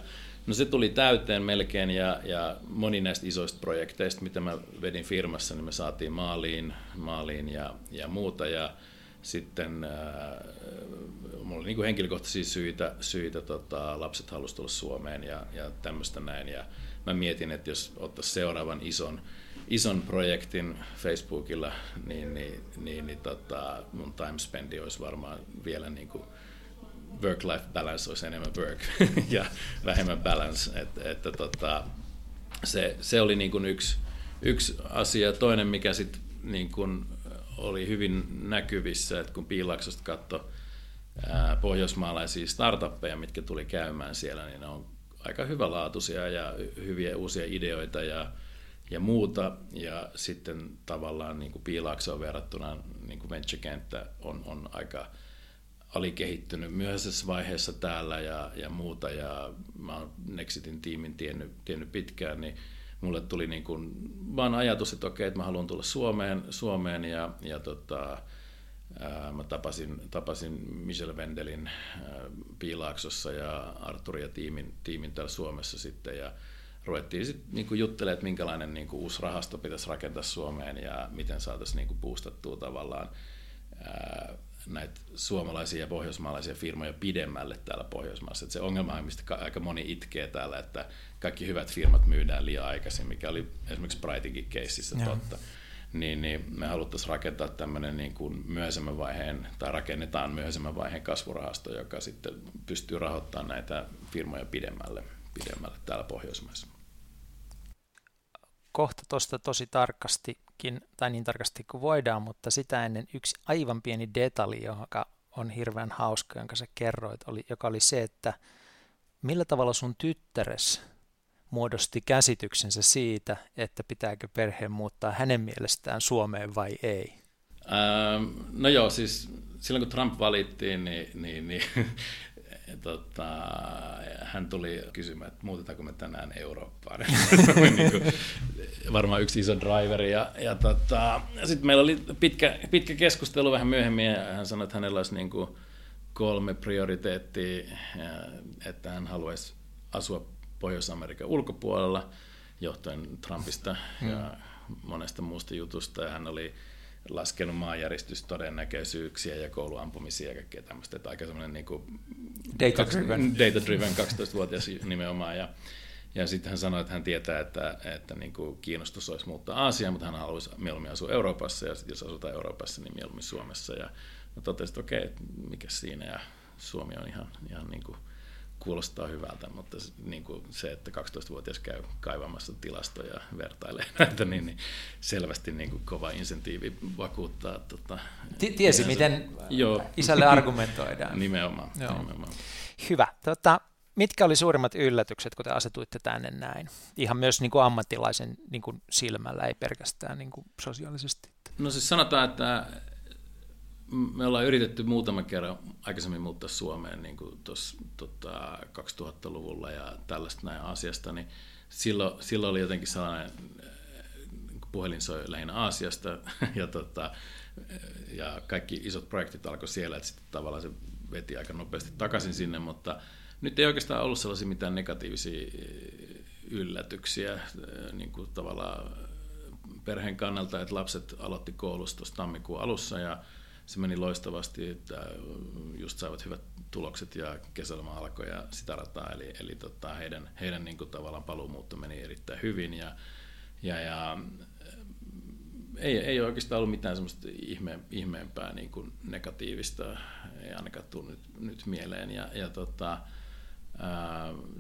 no se tuli täyteen melkein ja, ja moni näistä isoista projekteista, mitä mä vedin firmassa, niin me saatiin maaliin, maaliin ja, ja muuta. Ja sitten äh, mulla oli niin kuin henkilökohtaisia syitä, syitä tota, lapset halusivat tulla Suomeen ja, ja tämmöistä näin. Ja mä mietin, että jos ottaisiin seuraavan ison ison projektin Facebookilla, niin, niin, niin, niin tota, mun time spendi olisi varmaan vielä niin kuin work-life balance olisi enemmän work [laughs] ja vähemmän balance. Et, että tota, se, se oli niin kuin yksi, yksi asia. Toinen, mikä sitten niin kuin oli hyvin näkyvissä, että kun Piilaksosta katsoi pohjoismaalaisia startuppeja, mitkä tuli käymään siellä, niin ne on aika hyvälaatuisia ja hyviä uusia ideoita ja ja muuta. Ja sitten tavallaan niin kuin Piilaaksoon verrattuna niin kuin venture-kenttä on, on aika alikehittynyt myöhäisessä vaiheessa täällä ja, ja muuta. Ja mä oon Nexitin tiimin tiennyt, tiennyt pitkään, niin mulle tuli niin kuin vaan ajatus, että okei, että mä haluan tulla Suomeen, Suomeen ja, ja tota, ää, mä tapasin, tapasin Michel Vendelin ää, Piilaaksossa ja Artur ja tiimin, tiimin täällä Suomessa sitten ja ruvettiin sitten niinku juttelemaan, että minkälainen niinku uusi rahasto pitäisi rakentaa Suomeen ja miten saataisiin niinku boostattua tavallaan ää, näitä suomalaisia ja pohjoismaalaisia firmoja pidemmälle täällä Pohjoismaassa. Et se ongelma, mistä aika moni itkee täällä, että kaikki hyvät firmat myydään liian aikaisin, mikä oli esimerkiksi Brightinkin keississä totta. Niin, niin me haluttaisiin rakentaa tämmöinen niin kuin myöhäisemmän vaiheen, tai rakennetaan myöhäisemmän vaiheen kasvurahasto, joka sitten pystyy rahoittamaan näitä firmoja pidemmälle, pidemmälle täällä Pohjoismaissa kohta tuosta tosi tarkastikin, tai niin tarkasti kuin voidaan, mutta sitä ennen yksi aivan pieni detalji, joka on hirveän hauska, jonka sä kerroit, oli, joka oli se, että millä tavalla sun tyttäres muodosti käsityksensä siitä, että pitääkö perheen muuttaa hänen mielestään Suomeen vai ei? Ähm, no joo, siis silloin kun Trump valittiin, niin, niin, niin tota, hän tuli kysymään, että muutetaanko me tänään Eurooppaan. [laughs] niin kuin, varmaan yksi iso driveri. Ja, ja tota, sitten meillä oli pitkä, pitkä keskustelu vähän myöhemmin ja hän sanoi, että hänellä olisi niin kuin kolme prioriteettia, että hän haluaisi asua Pohjois-Amerikan ulkopuolella johtuen Trumpista mm. ja monesta muusta jutusta. Ja hän oli laskenut maanjäristystodennäköisyyksiä ja kouluampumisia ja kaikkea tämmöistä. Että aika semmoinen niin kuin data-driven. data-driven 12-vuotias [laughs] nimenomaan. Ja, ja sitten hän sanoi, että hän tietää, että, että niin kuin kiinnostus olisi muuttaa Aasiaan, mutta hän haluaisi mieluummin asua Euroopassa ja sitten jos asutaan Euroopassa, niin mieluummin Suomessa. Ja mä totesin, että okei, mikä siinä ja Suomi on ihan, ihan niin kuin kuulostaa hyvältä, mutta niin kuin se, että 12-vuotias käy kaivamassa tilastoja ja vertailee [laughs] näitä, niin, niin selvästi niin kuin kova insentiivi vakuuttaa. Tota, Tiesi, miten joo. isälle [laughs] argumentoidaan. nimenomaan, Joo. nimenomaan. Hyvä. Tota, mitkä oli suurimmat yllätykset, kun te asetuitte tänne näin? Ihan myös niin kuin ammattilaisen niin kuin silmällä, ei pelkästään niin kuin sosiaalisesti. No siis sanotaan, että me ollaan yritetty muutaman kerran aikaisemmin muuttaa Suomeen niin kuin tuossa tota, 2000-luvulla ja tällaista näin asiasta, niin silloin, silloin oli jotenkin sellainen, puhelin soi lähinnä Aasiasta [laughs] ja, tota, ja kaikki isot projektit alkoi siellä, että sitten tavallaan se veti aika nopeasti takaisin sinne, mutta nyt ei oikeastaan ollut sellaisia mitään negatiivisia yllätyksiä niin kuin tavallaan perheen kannalta, että lapset aloitti koulusta tammikuun alussa ja se meni loistavasti, että just saivat hyvät tulokset ja kesäloma alkoi ja sitä rataa, eli, eli tota, heidän, heidän niin kuin tavallaan paluumuutto meni erittäin hyvin ja, ja, ja ei, ei oikeastaan ollut mitään semmoista ihme, ihmeempää niin kuin negatiivista, ei ainakaan tule nyt, nyt mieleen. Ja, ja tota,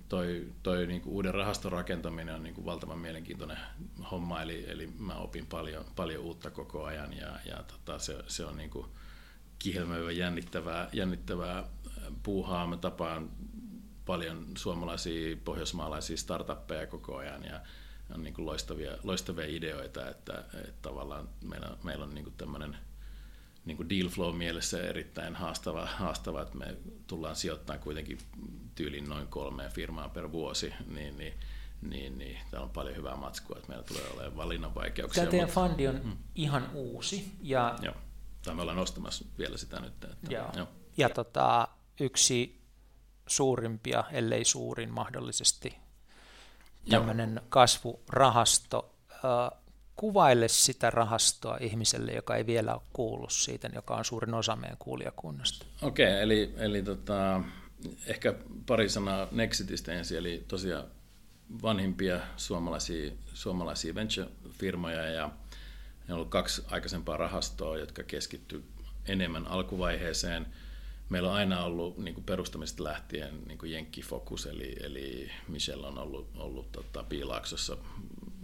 toi, toi niin kuin uuden rahaston rakentaminen on niin kuin valtavan mielenkiintoinen homma, eli, eli mä opin paljon, paljon uutta koko ajan ja, ja tota, se, se on niin kihelmöivä, jännittävää, jännittävää puuhaa. Mä tapaan paljon suomalaisia, pohjoismaalaisia startuppeja koko ajan ja, on niin kuin loistavia, loistavia ideoita, että, että tavallaan meillä, meillä on niin kuin tämmöinen niin kuin deal flow mielessä erittäin haastava, haastava, että me tullaan sijoittamaan kuitenkin tyylin noin kolmeen firmaa per vuosi, niin, niin, niin, niin täällä on paljon hyvää matskua, että meillä tulee olemaan valinnan vaikeuksia. Tämä teidän fundi on mm. ihan uusi. Ja... Joo, tai me ollaan nostamassa vielä sitä nyt. Että, joo. joo. Ja tota, yksi suurimpia, ellei suurin mahdollisesti tämmöinen kasvurahasto. Kuvaile sitä rahastoa ihmiselle, joka ei vielä ole kuullut siitä, joka on suurin osa meidän kuulijakunnasta. Okei, okay, eli, eli tota, ehkä pari sanaa Nexitistä ensin, eli tosiaan vanhimpia suomalaisia, suomalaisia venture-firmoja ja ne on ollut kaksi aikaisempaa rahastoa, jotka keskittyy enemmän alkuvaiheeseen – meillä on aina ollut niin kuin perustamista lähtien niin kuin Jenkki-fokus, eli, eli Michelle on ollut, ollut tota, Piilaaksossa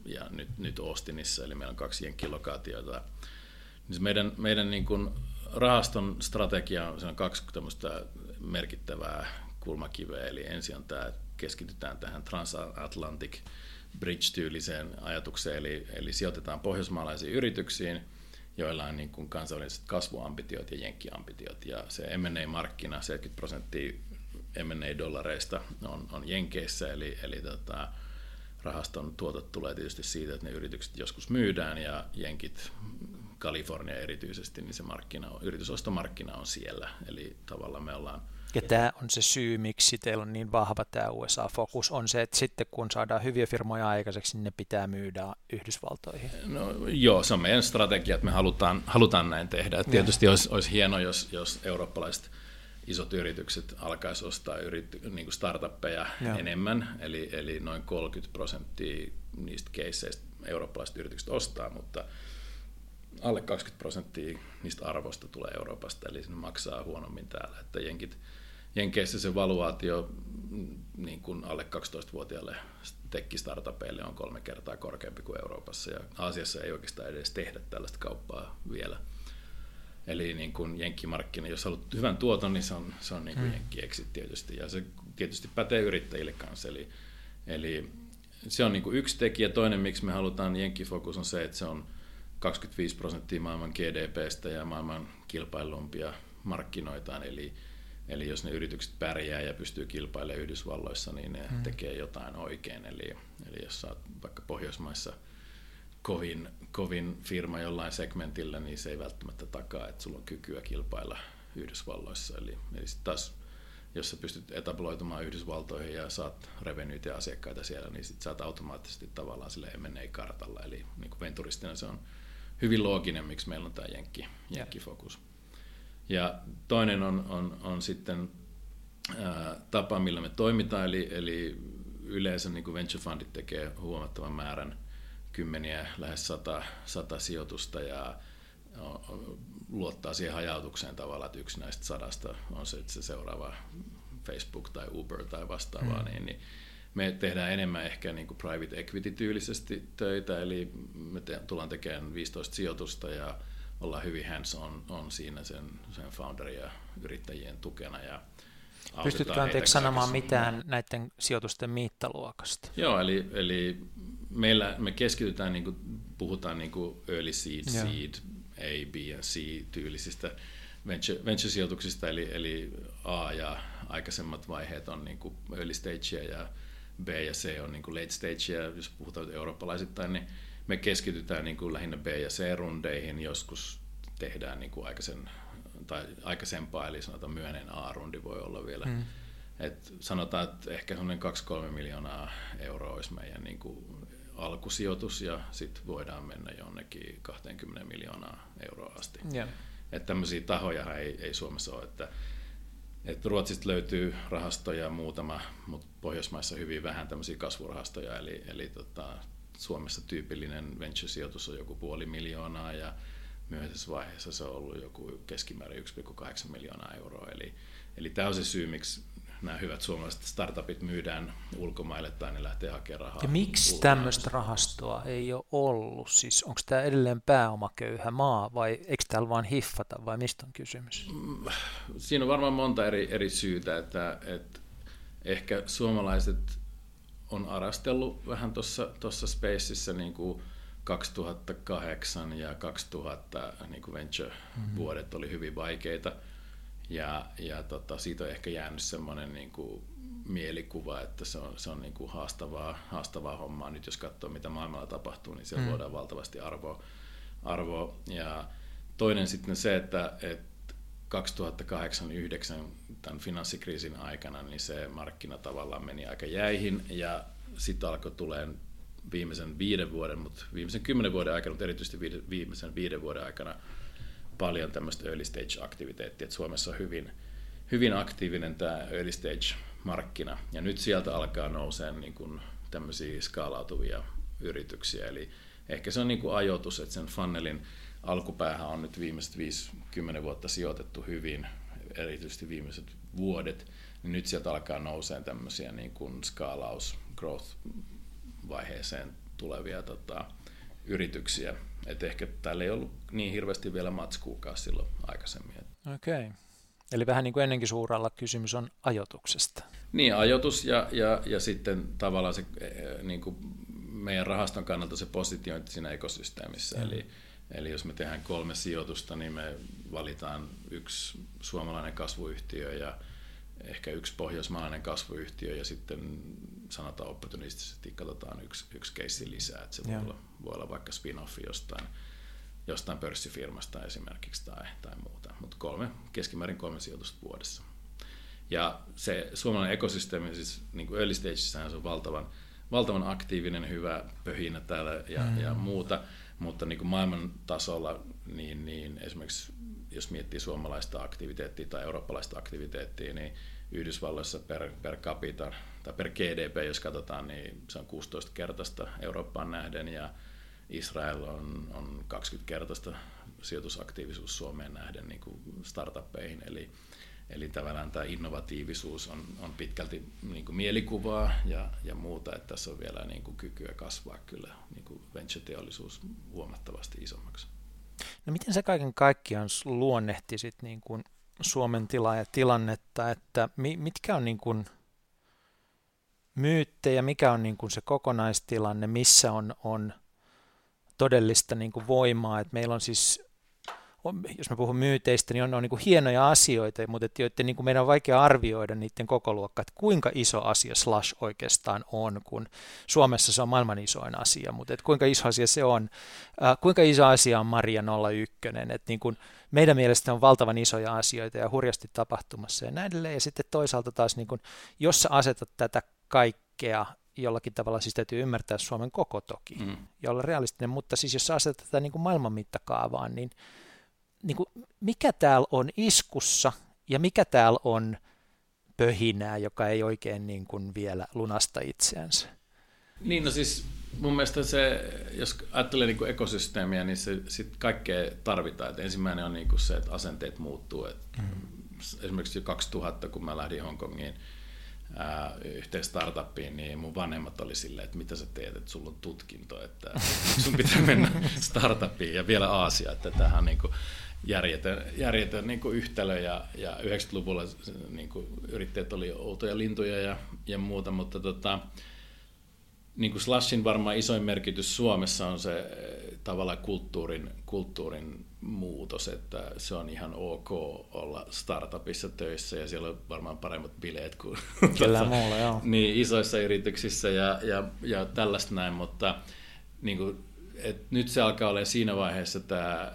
ja nyt, nyt Austinissa, eli meillä on kaksi Jenkki-lokaatiota. Niin meidän meidän niin kuin rahaston strategia on, se on kaksi merkittävää kulmakiveä, eli ensin on tämä, keskitytään tähän transatlantic bridge-tyyliseen ajatukseen, eli, eli sijoitetaan pohjoismaalaisiin yrityksiin – joilla on niin kuin kansainväliset kasvuambitiot ja jenkkiambitiot. Ja se M&A-markkina, 70 prosenttia M&A-dollareista on, on jenkeissä, eli, eli tota, rahaston tuotot tulee tietysti siitä, että ne yritykset joskus myydään ja jenkit, Kalifornia erityisesti, niin se markkina on, yritysostomarkkina on siellä. Eli tavallaan me ollaan ja tämä on se syy, miksi teillä on niin vahva tämä USA-fokus, on se, että sitten kun saadaan hyviä firmoja aikaiseksi, niin ne pitää myydä Yhdysvaltoihin. No joo, se on meidän strategia, että me halutaan, halutaan näin tehdä. Et tietysti olisi, olisi hienoa, jos, jos eurooppalaiset isot yritykset alkaisi ostaa yrit, niin kuin startuppeja Joo. enemmän, eli, eli noin 30 prosenttia niistä keisseistä eurooppalaiset yritykset ostaa, mutta alle 20 prosenttia niistä arvosta tulee Euroopasta, eli se maksaa huonommin täällä, että jenkit, Jenkeissä se valuaatio niin kuin alle 12-vuotiaille tekkistartupeille on kolme kertaa korkeampi kuin Euroopassa ja Aasiassa ei oikeastaan edes tehdä tällaista kauppaa vielä. Eli niin kuin jenkkimarkkina, jos haluat hyvän tuoton, niin se on, se on niin kuin hmm. jenkki tietysti ja se tietysti pätee yrittäjille kanssa. Eli, eli se on niin kuin yksi tekijä. Toinen, miksi me halutaan jenkkifokus on se, että se on 25 prosenttia maailman GDPstä ja maailman kilpailumpia markkinoitaan. Eli Eli jos ne yritykset pärjää ja pystyy kilpailemaan Yhdysvalloissa, niin ne mm. tekee jotain oikein. Eli, eli jos sä oot vaikka Pohjoismaissa kovin, kovin firma jollain segmentillä, niin se ei välttämättä takaa, että sulla on kykyä kilpailla Yhdysvalloissa. Eli, eli sit taas jos sä pystyt etabloitumaan Yhdysvaltoihin ja saat revenyitä ja asiakkaita siellä, niin sit sä oot automaattisesti tavallaan sille M&A-kartalla. Eli niin kuin venturistina se on hyvin looginen, miksi meillä on tämä jenkki, jenkki-fokus. Ja toinen on, on, on sitten ää, tapa, millä me toimitaan, eli, eli yleensä niin kuin venture fundit tekee huomattavan määrän kymmeniä, lähes sata, sata sijoitusta ja luottaa siihen hajautukseen tavallaan, että yksi näistä sadasta on se, että se seuraava Facebook tai Uber tai vastaavaa, mm. niin, niin me tehdään enemmän ehkä niin kuin private equity-tyylisesti töitä, eli me te, tullaan tekemään 15 sijoitusta ja ollaan hyvin hands on, on siinä sen, sen founderin ja yrittäjien tukena ja, Pystytkö anteeksi sanomaan mitään näiden sijoitusten mittaluokasta? Joo, eli, eli meillä me keskitytään, niin kuin, puhutaan niin kuin early seed, Joo. seed, A, B ja C tyylisistä venture, venture-sijoituksista, eli, eli A ja aikaisemmat vaiheet on niin kuin early stage ja B ja C on niin kuin late stage, ja jos puhutaan eurooppalaisittain, niin me keskitytään niin kuin lähinnä B- ja C-rundeihin, joskus tehdään niin kuin aikaisen, tai aikaisempaa, eli sanotaan myöneen A-rundi voi olla vielä. Mm. Et sanotaan, että ehkä semmoinen 2-3 miljoonaa euroa olisi meidän niin kuin alkusijoitus, ja sitten voidaan mennä jonnekin 20 miljoonaa euroa asti. Yeah. Että tämmöisiä tahoja ei, ei Suomessa ole, että et Ruotsista löytyy rahastoja muutama, mutta Pohjoismaissa hyvin vähän tämmöisiä kasvurahastoja, eli, eli tota, Suomessa tyypillinen venture-sijoitus on joku puoli miljoonaa ja myöhäisessä vaiheessa se on ollut joku keskimäärin 1,8 miljoonaa euroa. Eli, eli tämä on se syy, miksi nämä hyvät suomalaiset startupit myydään ulkomaille tai ne lähtee hakemaan rahaa. Ja miksi tämmöistä rahastoa ei ole ollut? Siis onko tämä edelleen pääomaköyhä maa vai eikö täällä vaan hiffata vai mistä on kysymys? Mm, siinä on varmaan monta eri, eri syytä, että, että ehkä suomalaiset on arastellut vähän tuossa Spaceissa niin kuin 2008 ja 2000 niin kuin venture-vuodet oli hyvin vaikeita. Ja, ja tota, siitä on ehkä jäänyt semmoinen niin kuin mielikuva, että se on, se on niin kuin haastavaa, haastavaa hommaa. Nyt jos katsoo, mitä maailmalla tapahtuu, niin siellä mm. luodaan valtavasti arvoa. arvoa. Ja toinen sitten se, että, että 2008-2009 tämän finanssikriisin aikana, niin se markkina tavallaan meni aika jäihin ja sitten alkoi tulemaan viimeisen viiden vuoden, mutta viimeisen kymmenen vuoden aikana, mutta erityisesti viimeisen viiden vuoden aikana paljon tämmöistä early stage-aktiviteettia, että Suomessa on hyvin, hyvin aktiivinen tämä early stage-markkina, ja nyt sieltä alkaa nousea niin kuin tämmöisiä skaalautuvia yrityksiä, eli ehkä se on niin kuin ajoitus, että sen funnelin alkupäähän on nyt viimeiset 50 vuotta sijoitettu hyvin, erityisesti viimeiset vuodet, niin nyt sieltä alkaa nousee tämmöisiä niin kuin skaalaus, growth-vaiheeseen tulevia tota, yrityksiä. Et ehkä täällä ei ollut niin hirveästi vielä matskuukaan silloin aikaisemmin. Okei. Okay. Eli vähän niin kuin ennenkin suuralla kysymys on ajotuksesta. Niin, ajoitus ja, ja, ja sitten tavallaan se eh, niin kuin meidän rahaston kannalta se positiointi siinä ekosysteemissä. Mm. Eli, eli jos me tehdään kolme sijoitusta, niin me valitaan yksi suomalainen kasvuyhtiö ja ehkä yksi pohjoismainen kasvuyhtiö ja sitten sanotaan opportunistisesti katsotaan yksi, yksi keissi lisää, että se voi olla, voi olla vaikka spin-offi jostain, jostain pörssifirmasta esimerkiksi tai, tai muuta, mutta kolme, keskimäärin kolme sijoitusta vuodessa. Ja se suomalainen ekosysteemi, siis niin kuin early se on valtavan, valtavan aktiivinen, hyvä pöhinä täällä ja, mm. ja muuta, mutta niin kuin maailman tasolla niin, niin esimerkiksi jos miettii suomalaista aktiviteettia tai eurooppalaista aktiviteettia, niin Yhdysvalloissa per, per capita tai per GDP, jos katsotaan, niin se on 16 kertaista Eurooppaan nähden ja Israel on, on 20 kertaista sijoitusaktiivisuus Suomeen nähden niin kuin startuppeihin, eli, eli tavallaan tämä innovatiivisuus on, on pitkälti niin kuin mielikuvaa ja, ja muuta, että tässä on vielä niin kuin kykyä kasvaa kyllä niin kuin venture-teollisuus huomattavasti isommaksi. No miten se kaiken kaikkiaan luonnehtisit niin kuin Suomen tilaa ja tilannetta, että mitkä on niin kuin myyttejä, mikä on niin kuin se kokonaistilanne, missä on, on todellista niin kuin voimaa. että meillä on siis jos mä puhun myyteistä, niin on, on niin kuin hienoja asioita, mutta että joiden niin kuin meidän on vaikea arvioida niiden koko luokka, että kuinka iso asia Slash oikeastaan on, kun Suomessa se on maailman isoin asia, mutta että kuinka iso asia se on, äh, kuinka iso asia on Maria 01, että niin kuin meidän mielestä on valtavan isoja asioita ja hurjasti tapahtumassa ja näin edelleen, ja sitten toisaalta taas, niin kuin, jos sä asetat tätä kaikkea jollakin tavalla siis täytyy ymmärtää Suomen koko toki mm. ja olla realistinen, mutta siis jos asetat tätä niin kuin maailman mittakaavaan, niin niin kuin, mikä täällä on iskussa ja mikä täällä on pöhinää, joka ei oikein niin kuin vielä lunasta itseänsä. Niin, no siis mun mielestä se, jos ajattelee niin kuin ekosysteemiä, niin se sit kaikkea tarvitaan. Et ensimmäinen on niin kuin se, että asenteet muuttuu. Et mm. Esimerkiksi jo 2000, kun mä lähdin Hongkongiin ää, yhteen startuppiin, niin mun vanhemmat oli silleen, että mitä sä teet, että sulla on tutkinto, että [laughs] sun pitää mennä [laughs] startuppiin ja vielä Aasia, että tähän niin kuin, järjetön, järjetön niin kuin yhtälö ja, ja 90-luvulla niin kuin yrittäjät oli outoja lintuja ja, ja muuta, mutta tota, niin kuin Slashin varmaan isoin merkitys Suomessa on se eh, tavallaan kulttuurin, kulttuurin muutos, että se on ihan ok olla startupissa töissä ja siellä on varmaan paremmat bileet kuin [laughs] Kyllä muulla, joo. niin, isoissa yrityksissä ja, ja, ja tällaista näin, mutta niin kuin, et nyt se alkaa olla siinä vaiheessa tämä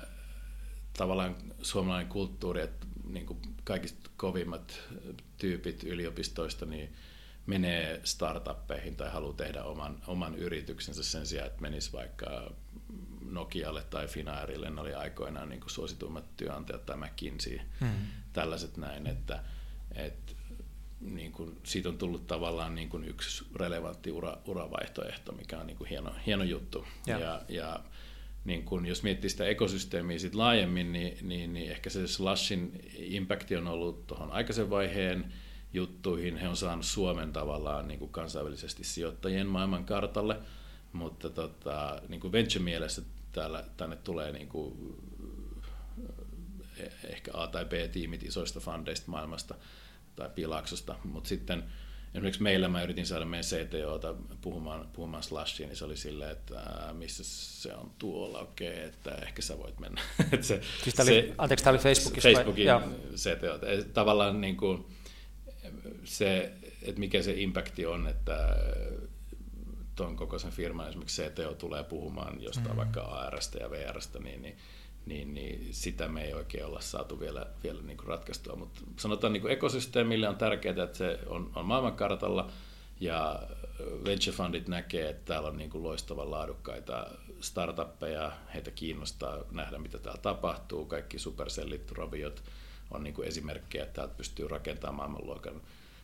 tavallaan suomalainen kulttuuri, että niin kuin kaikista kovimmat tyypit yliopistoista niin menee startuppeihin tai haluaa tehdä oman, oman yrityksensä sen sijaan, että menisi vaikka Nokialle tai Finairille, ne oli aikoinaan niin kuin suosituimmat työnantajat tai McKinsey, hmm. tällaiset näin, että, että niin kuin, siitä on tullut tavallaan niin kuin yksi relevantti ura, uravaihtoehto, mikä on niin kuin hieno, hieno juttu. Ja, ja, ja niin kun, jos miettii sitä ekosysteemiä sit laajemmin, niin, niin, niin ehkä se Slashin impacti on ollut tuohon aikaisen vaiheen juttuihin. He on saanut Suomen tavallaan niin kuin kansainvälisesti sijoittajien maailman kartalle, mutta tota, niin kuin venture-mielessä täällä, tänne tulee niin kuin, eh, ehkä A- tai B-tiimit isoista fundeista maailmasta tai Pilaaksosta, mutta sitten esimerkiksi meillä mä yritin saada meidän CTOta puhumaan, puhumaan Slashiin, niin se oli silleen, että ää, missä se on tuolla, okei, okay, että ehkä sä voit mennä. [laughs] se, siis tämä oli, se, anteeksi, tämä oli Facebookissa? Facebookin vai? CTO. Tavallaan niin kuin, se, että mikä se impakti on, että tuon koko sen firman esimerkiksi CTO tulee puhumaan jostain mm-hmm. vaikka ARstä ja VRstä, niin, niin niin, niin sitä me ei oikein olla saatu vielä, vielä niin kuin ratkaistua. Mutta sanotaan niin kuin ekosysteemille on tärkeää, että se on, on maailmankartalla ja venture fundit näkee, että täällä on niin kuin loistavan laadukkaita startuppeja, heitä kiinnostaa nähdä, mitä täällä tapahtuu. Kaikki supercellit, robiot on niin kuin esimerkkejä, että täältä pystyy rakentamaan maailmanluokan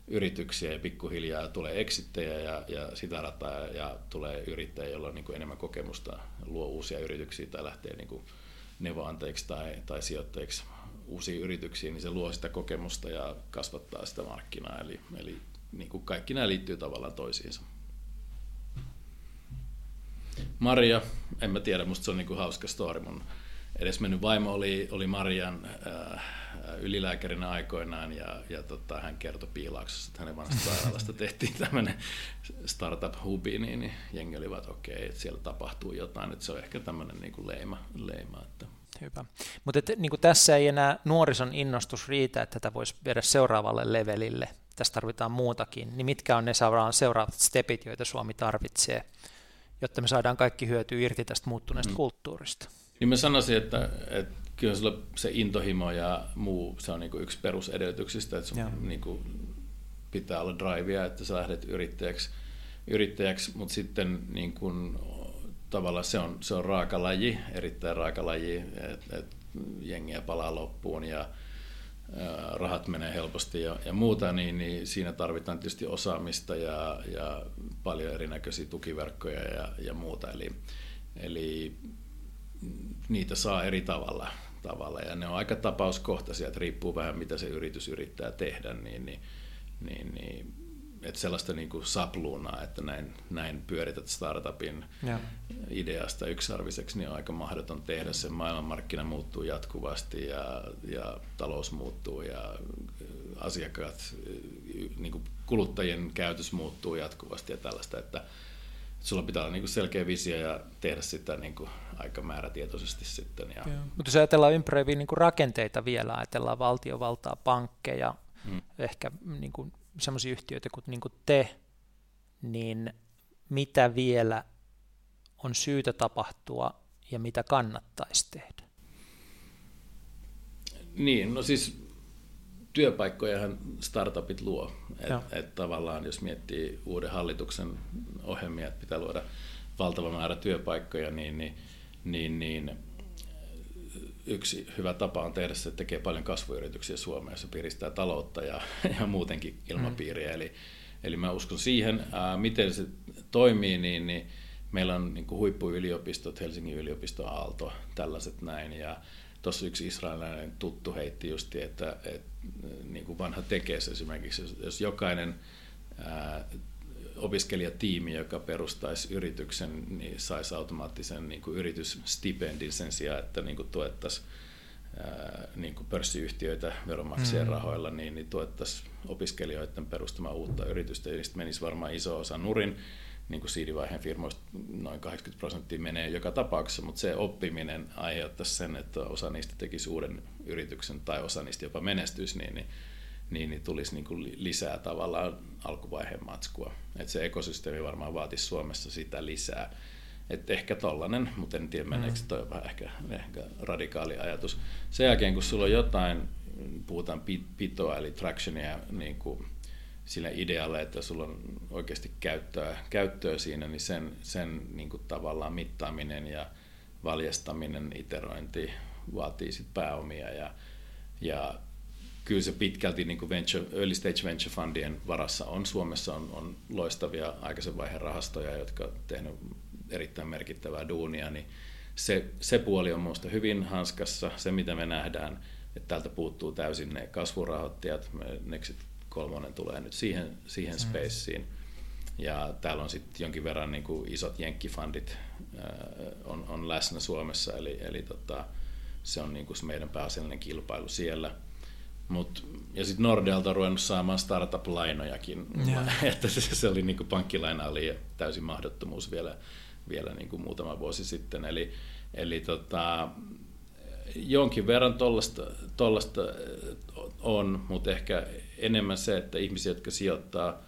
yrityksiä ja pikkuhiljaa tulee eksittejä ja, ja sitä rataa ja tulee yrittäjä, jolla on niin kuin enemmän kokemusta, luo uusia yrityksiä tai lähtee niin kuin tai, tai sijoittajiksi uusiin yrityksiin, niin se luo sitä kokemusta ja kasvattaa sitä markkinaa. Eli, eli niin kuin kaikki nämä liittyy tavallaan toisiinsa. Maria, en mä tiedä, musta se on niin kuin hauska story. Mun edesmennyt vaimo oli, oli Marian äh, ylilääkärinä aikoinaan ja, ja tota, hän kertoi piilaaksossa, että hänen vanhasta sairaalasta tehtiin tämmöinen startup-hubi, niin, niin jengi olivat okei, okay, että siellä tapahtuu jotain, että se on ehkä tämmöinen niin kuin leima, leima. Että. Hyvä. Mutta niin tässä ei enää nuorison innostus riitä, että tätä voisi viedä seuraavalle levelille. Tässä tarvitaan muutakin. Niin mitkä on ne seuraavat stepit, joita Suomi tarvitsee, jotta me saadaan kaikki hyötyä irti tästä muuttuneesta mm. kulttuurista? Niin mä sanoisin, että, että kyllä sulla se intohimo ja muu, se on niin kuin yksi perusedellytyksistä, että sun niin kuin pitää olla drivea, että sä lähdet yrittäjäksi, yrittäjäksi mutta sitten niin kuin, tavallaan se on, se on raakalaji, erittäin raakalaji, että et jengiä palaa loppuun ja rahat menee helposti ja, ja muuta, niin, niin siinä tarvitaan tietysti osaamista ja, ja paljon erinäköisiä tukiverkkoja ja, ja muuta. Eli, eli niitä saa eri tavalla, tavalla ja ne on aika tapauskohtaisia, että riippuu vähän mitä se yritys yrittää tehdä, niin, niin, niin, niin että sellaista niin kuin sapluunaa, että näin, näin pyörität startupin ja. ideasta yksiarviseksi, niin on aika mahdoton tehdä. Se maailmanmarkkina muuttuu jatkuvasti ja, ja talous muuttuu ja asiakkaat, niin kuin kuluttajien käytös muuttuu jatkuvasti ja tällaista, että sulla pitää olla niin selkeä visio ja tehdä sitä niin kuin aika määrätietoisesti sitten. Ja... Mutta jos ajatellaan ympäröiviä niin rakenteita vielä, ajatellaan valtiovaltaa, pankkeja, hmm. ehkä niin kuin sellaisia yhtiöitä kuin, niin kuin te, niin mitä vielä on syytä tapahtua ja mitä kannattaisi tehdä? Niin, no siis työpaikkojahan startupit luo. Että et tavallaan jos miettii uuden hallituksen ohjelmia, että pitää luoda valtava määrä työpaikkoja, niin, niin, niin, niin yksi hyvä tapa on tehdä se, että tekee paljon kasvuyrityksiä Suomeen, jossa piristää taloutta ja, ja muutenkin ilmapiiriä. Mm. Eli, eli mä uskon siihen, ää, miten se toimii, niin, niin meillä on niin kuin huippuyliopistot, Helsingin yliopisto, Aalto, tällaiset näin. Ja tuossa yksi israelilainen tuttu heitti justi, että, että niin kuin vanha tekes esimerkiksi, jos, jos jokainen ää, opiskelijatiimi, joka perustaisi yrityksen, niin saisi automaattisen niin kuin yritysstipendin sen sijaan, että niin kuin tuettaisiin niin kuin pörssiyhtiöitä veronmaksajien mm. rahoilla, niin, niin tuettaisiin opiskelijoiden perustamaan uutta yritystä, ja menisi varmaan iso osa nurin, niin kuin siidivaiheen firmoista noin 80 prosenttia menee joka tapauksessa, mutta se oppiminen aiheuttaisi sen, että osa niistä tekisi uuden yrityksen tai osa niistä jopa menestyisi, niin, niin, niin, niin tulisi niin kuin lisää tavallaan alkuvaiheen matskua. Et se ekosysteemi varmaan vaatisi Suomessa sitä lisää. Et ehkä tollanen, mutta en tiedä meneekö mm. toi vähän ehkä, ehkä radikaali ajatus. Sen jälkeen kun sulla on jotain, puhutaan pitoa eli tractionia niin kuin sillä idealla, että sulla on oikeasti käyttöä, käyttöä siinä, niin sen, sen niin kuin tavallaan mittaaminen ja valjastaminen, iterointi vaatii sit pääomia ja, ja kyllä se pitkälti niin kuin venture, early stage venture fundien varassa on. Suomessa on, on loistavia aikaisen vaiheen rahastoja, jotka ovat tehneet erittäin merkittävää duunia, niin se, se puoli on minusta hyvin hanskassa. Se, mitä me nähdään, että täältä puuttuu täysin ne kasvurahoittajat. Nexit kolmonen tulee nyt siihen, siihen spaceen. Ja täällä on sitten jonkin verran niin kuin isot jenkkifundit äh, on, on läsnä Suomessa, eli, eli tota, se on niin kuin se meidän pääasiallinen kilpailu siellä. Mut, ja sitten Nordealta on ruvennut saamaan startup-lainojakin, [laughs] että se, se oli niin kuin pankkilaina oli täysin mahdottomuus vielä, vielä niin kuin muutama vuosi sitten. Eli, eli tota, jonkin verran tuollaista on, mutta ehkä enemmän se, että ihmisiä, jotka sijoittaa,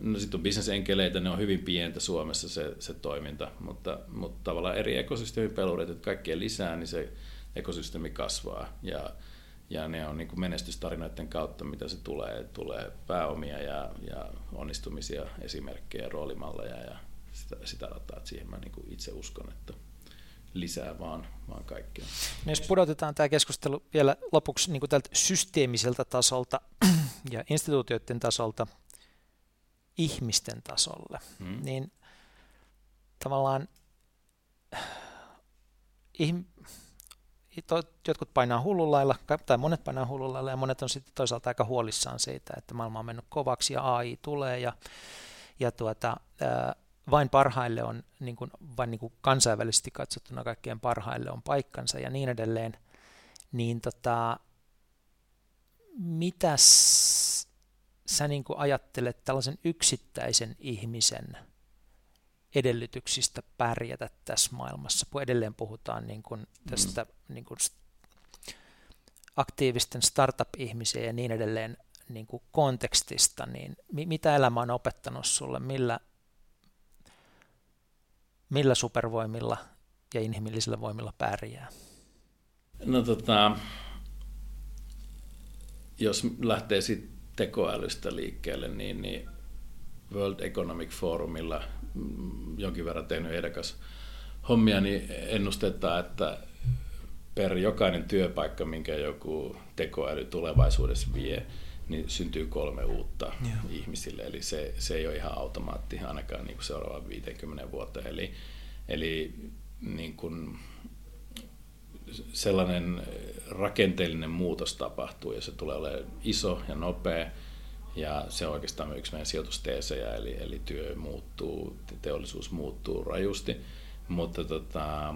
no sitten on bisnesenkeleitä, ne on hyvin pientä Suomessa se, se toiminta, mutta, mutta tavallaan eri ekosysteemipelurit, että kaikkea lisää, niin se ekosysteemi kasvaa. Ja, ja ne on niin kuin menestystarinoiden kautta, mitä se tulee, tulee pääomia ja, ja onnistumisia, esimerkkejä, roolimalleja ja sitä, sitä rataa, että siihen mä niin kuin itse uskon, että lisää vaan, vaan kaikkea. No jos pudotetaan tämä keskustelu vielä lopuksi niin kuin tältä systeemiseltä tasolta ja instituutioiden tasolta ihmisten tasolle, hmm. niin tavallaan jotkut painaa hullulailla, tai monet painaa hullulailla, ja monet on sitten toisaalta aika huolissaan siitä, että maailma on mennyt kovaksi ja AI tulee, ja, ja tuota, vain parhaille on, niin kuin, vain niin kuin kansainvälisesti katsottuna kaikkien parhaille on paikkansa ja niin edelleen, niin tota, mitä sä niin kuin ajattelet tällaisen yksittäisen ihmisen edellytyksistä pärjätä tässä maailmassa, kun edelleen puhutaan niin kuin tästä mm. niin kuin aktiivisten startup-ihmisiä ja niin edelleen niin kuin kontekstista, niin mitä elämä on opettanut sulle, millä, millä supervoimilla ja inhimillisillä voimilla pärjää? No tota, jos lähtee sitten tekoälystä liikkeelle, niin, niin World Economic Forumilla mm, jonkin verran tehnyt ehdokas hommia, niin ennustetaan, että per jokainen työpaikka, minkä joku tekoäly tulevaisuudessa vie, niin syntyy kolme uutta yeah. ihmisille. Eli se, se ei ole ihan automaatti ainakaan niin kuin seuraavan 50 vuotta. Eli, eli niin kuin sellainen rakenteellinen muutos tapahtuu ja se tulee olemaan iso ja nopea. Ja se on oikeastaan yksi meidän sijoitusteesejä, eli, eli työ muuttuu, teollisuus muuttuu rajusti, mutta tota,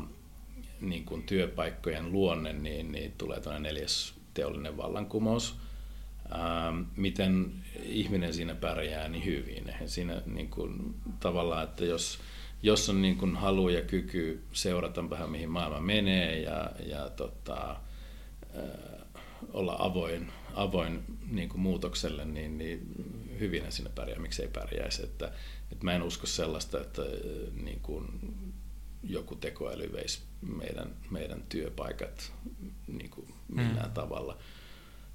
niin kuin työpaikkojen luonne, niin, niin tulee tuonne neljäs teollinen vallankumous – miten ihminen siinä pärjää niin hyvin. Eihän siinä niin kuin, tavallaan, että jos, jos on niin kuin halu ja kyky seurata vähän mihin maailma menee ja, ja tota, äh, olla avoin, avoin niin kuin muutokselle, niin, niin hyvin siinä pärjää, miksi ei pärjäisi. Että, että mä en usko sellaista, että äh, niin kuin joku tekoäly veisi meidän, meidän työpaikat niin kuin millään mm. tavalla.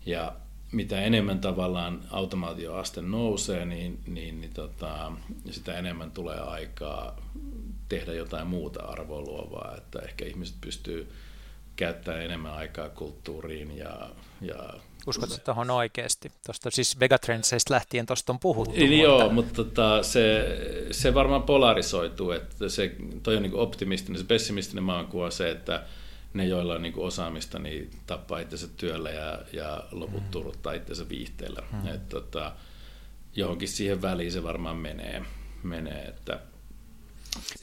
Ja mitä enemmän tavallaan automaatioaste nousee, niin, niin, niin tota, sitä enemmän tulee aikaa tehdä jotain muuta arvoa luovaa, että ehkä ihmiset pystyy käyttämään enemmän aikaa kulttuuriin ja, ja Uskotko tuohon oikeasti? Tuosta siis Megatrendseistä lähtien tuosta on puhuttu. Niin, mutta... Joo, mutta tota, se, se varmaan polarisoituu, että se, toi on niin optimistinen, se pessimistinen maailmankuva on se, että ne, joilla on niin kuin osaamista, niin tappaa itsensä työllä ja, ja loput mm. turuttaa itsensä viihteellä. Mm. Et, tota, johonkin siihen väliin se varmaan menee. menee että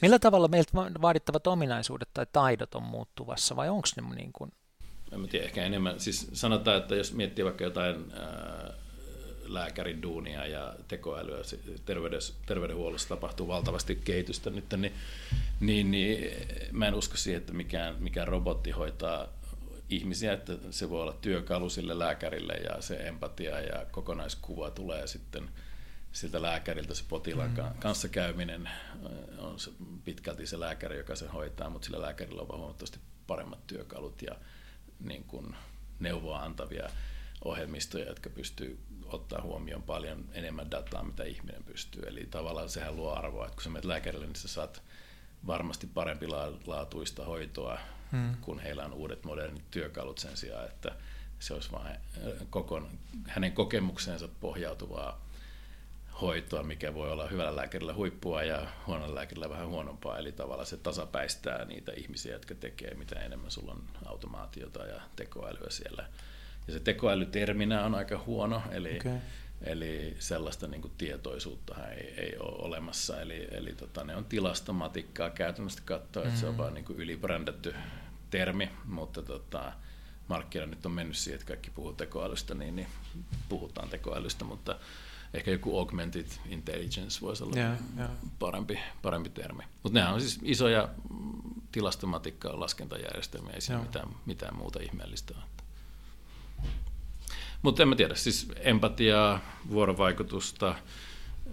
Millä tavalla meiltä vaadittavat ominaisuudet tai taidot on muuttuvassa vai onko ne niin kuin en mä tiedä, ehkä enemmän, siis sanotaan, että jos miettii vaikka jotain ää, lääkärin duunia ja tekoälyä, terveydenhuollossa tapahtuu valtavasti kehitystä nyt, niin, niin, niin mä en usko siihen, että mikään, mikään robotti hoitaa ihmisiä, että se voi olla työkalu sille lääkärille ja se empatia ja kokonaiskuva tulee sitten siltä lääkäriltä se potilaan mm. kanssa käyminen on se, pitkälti se lääkäri, joka sen hoitaa, mutta sillä lääkärillä on huomattavasti paremmat työkalut ja niin kuin neuvoa antavia ohjelmistoja, jotka pystyy ottaa huomioon paljon enemmän dataa, mitä ihminen pystyy. Eli tavallaan sehän luo arvoa, että kun sä menet lääkärille, niin sä saat varmasti parempi laatuista hoitoa, hmm. kun heillä on uudet modernit työkalut sen sijaan, että se olisi vain kokon, hänen kokemukseensa pohjautuvaa hoitoa, mikä voi olla hyvällä lääkärillä huippua ja huonolla lääkärillä vähän huonompaa. Eli tavallaan se tasapäistää niitä ihmisiä, jotka tekee, mitä enemmän sulla on automaatiota ja tekoälyä siellä. Ja se tekoälyterminä on aika huono, eli, okay. eli sellaista niin kuin tietoisuutta ei, ei ole olemassa. Eli, eli tota, ne on tilastomatikkaa käytännössä katsoa, mm-hmm. että se on mm. vaan niin kuin ylibrändätty termi, mutta tota, markkina nyt on mennyt siihen, että kaikki puhuu tekoälystä, niin, niin puhutaan tekoälystä, mutta ehkä joku augmented intelligence voisi olla yeah, yeah. Parempi, parempi termi. Mutta nämä on siis isoja tilastomatikkaa laskentajärjestelmiä, ei siinä mitään, mitään muuta ihmeellistä ole. Mutta en mä tiedä, siis empatiaa, vuorovaikutusta,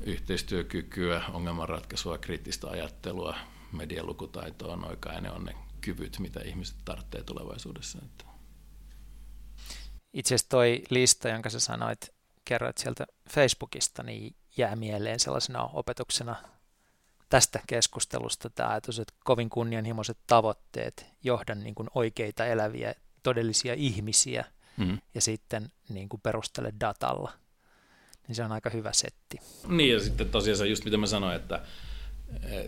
yhteistyökykyä, ongelmanratkaisua, kriittistä ajattelua, medialukutaitoa, noin kai ne on ne kyvyt, mitä ihmiset tarvitsee tulevaisuudessa. Itse asiassa toi lista, jonka sä sanoit, kerroit sieltä Facebookista, niin jää mieleen sellaisena opetuksena tästä keskustelusta tämä ajatus, että kovin kunnianhimoiset tavoitteet johda niin kuin oikeita eläviä todellisia ihmisiä mm. ja sitten niin kuin perustele datalla. Niin se on aika hyvä setti. Niin ja sitten tosiaan just mitä mä sanoin, että,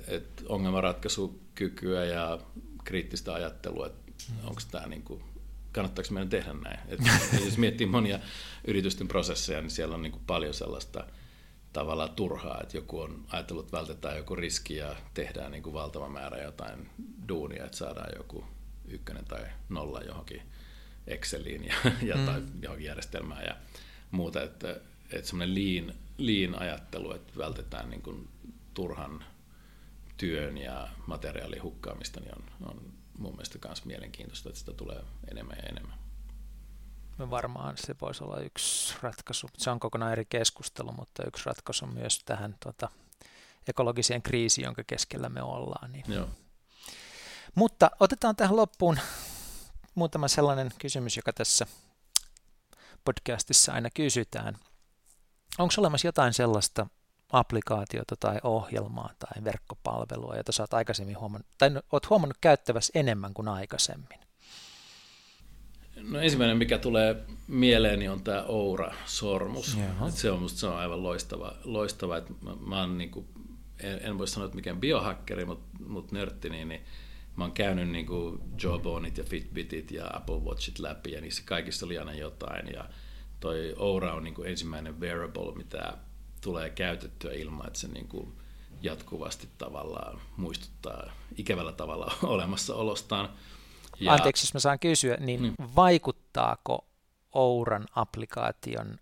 että ongelmanratkaisukykyä ja kriittistä ajattelua, että onko tämä niin kuin kannattaako meidän tehdä näin. Et, [laughs] jos miettii monia yritysten prosesseja, niin siellä on niin kuin paljon sellaista tavallaan turhaa, että joku on ajatellut, että vältetään joku riski ja tehdään niin kuin valtava määrä jotain duunia, että saadaan joku ykkönen tai nolla johonkin Exceliin ja, ja mm. tai johonkin järjestelmään ja muuta. Että, että semmoinen lean, lean ajattelu, että vältetään niin kuin turhan työn ja materiaalin hukkaamista, niin on, on mun mielestä myös mielenkiintoista, että sitä tulee enemmän ja enemmän. No varmaan se voisi olla yksi ratkaisu. Se on kokonaan eri keskustelu, mutta yksi ratkaisu myös tähän tuota, ekologiseen kriisiin, jonka keskellä me ollaan. Niin. Joo. Mutta otetaan tähän loppuun muutama sellainen kysymys, joka tässä podcastissa aina kysytään. Onko olemassa jotain sellaista applikaatiota tai ohjelmaa tai verkkopalvelua, jota sä oot aikaisemmin huomannut, tai no, oot huomannut käyttävässä enemmän kuin aikaisemmin? No ensimmäinen, mikä tulee mieleeni, on tämä Oura-sormus. Se on musta se on aivan loistava. loistava että mä, mä oon niin kuin, en, en voi sanoa, että mikään biohakkeri, mutta mut nörtti, niin, niin mä oon käynyt niin kuin Jawboneit ja Fitbitit ja Apple Watchit läpi, ja niissä kaikissa oli aina jotain. Ja toi Oura on niin kuin ensimmäinen wearable, mitä tulee käytettyä ilman, että se niin kuin jatkuvasti tavallaan muistuttaa ikävällä tavalla [laughs] olemassaolostaan. Ja, Anteeksi, jos mä saan kysyä, niin mm. vaikuttaako Ouran applikaation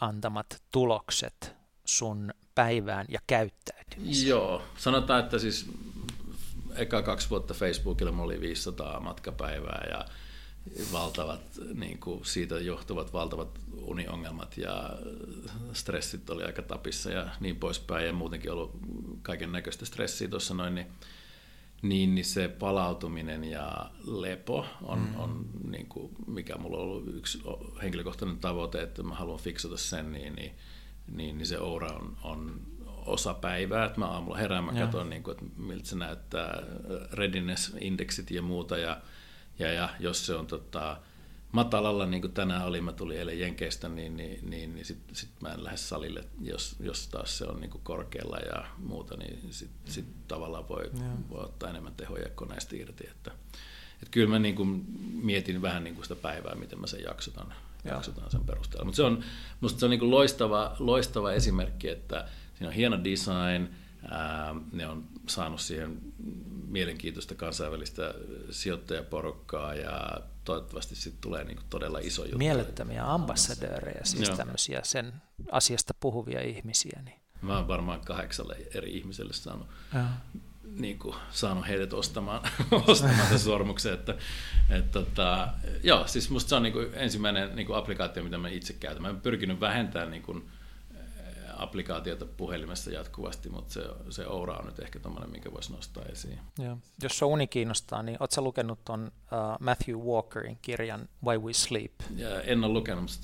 antamat tulokset sun päivään ja käyttäytymiseen? Joo, sanotaan, että siis eka kaksi vuotta Facebookilla mulla oli 500 matkapäivää ja valtavat, niin kuin siitä johtuvat valtavat uniongelmat ja stressit oli aika tapissa ja niin poispäin ja muutenkin ollut kaiken näköistä stressiä tuossa noin, niin, niin, niin se palautuminen ja lepo on, mm. on niin kuin, mikä mulla on ollut yksi henkilökohtainen tavoite, että mä haluan fiksata sen, niin, niin, niin, niin se Oura on, on osa päivää, että mä aamulla herään, mä katson, niin kuin, että miltä se näyttää, readiness-indeksit ja muuta ja ja, ja jos se on tota, matalalla, niin kuin tänään oli, mä tulin eilen Jenkeistä, niin, niin, niin, niin sitten sit mä en lähde salille, jos, jos taas se on niin kuin korkealla ja muuta, niin sitten sit tavallaan voi, voi ottaa enemmän tehoja koneesta irti. Että, että kyllä mä niin kuin mietin vähän niin kuin sitä päivää, miten mä sen jaksotan, jaksotan sen perusteella. Mutta se on, musta se on niin kuin loistava, loistava esimerkki, että siinä on hieno design, Ää, ne on saanut siihen mielenkiintoista kansainvälistä sijoittajaporukkaa ja toivottavasti sitten tulee niin todella iso juttu. Mielettömiä ambassadöörejä, siis Joo. tämmöisiä sen asiasta puhuvia ihmisiä. Niin. Mä oon varmaan kahdeksalle eri ihmiselle saanut, niin kuin, saanut heidät ostamaan, [laughs] ostamaan sen sormuksen. Että, et, tota, joo, siis musta se on niin kuin ensimmäinen niin kuin applikaatio, mitä mä itse käytän. Mä oon pyrkinyt vähentämään niin kuin, applikaatiota puhelimessa jatkuvasti, mutta se, se Oura on nyt ehkä tuommoinen, minkä voisi nostaa esiin. Joo. Jos se uni kiinnostaa, niin oletko lukenut tuon uh, Matthew Walkerin kirjan Why We Sleep? Ja en ole lukenut, mutta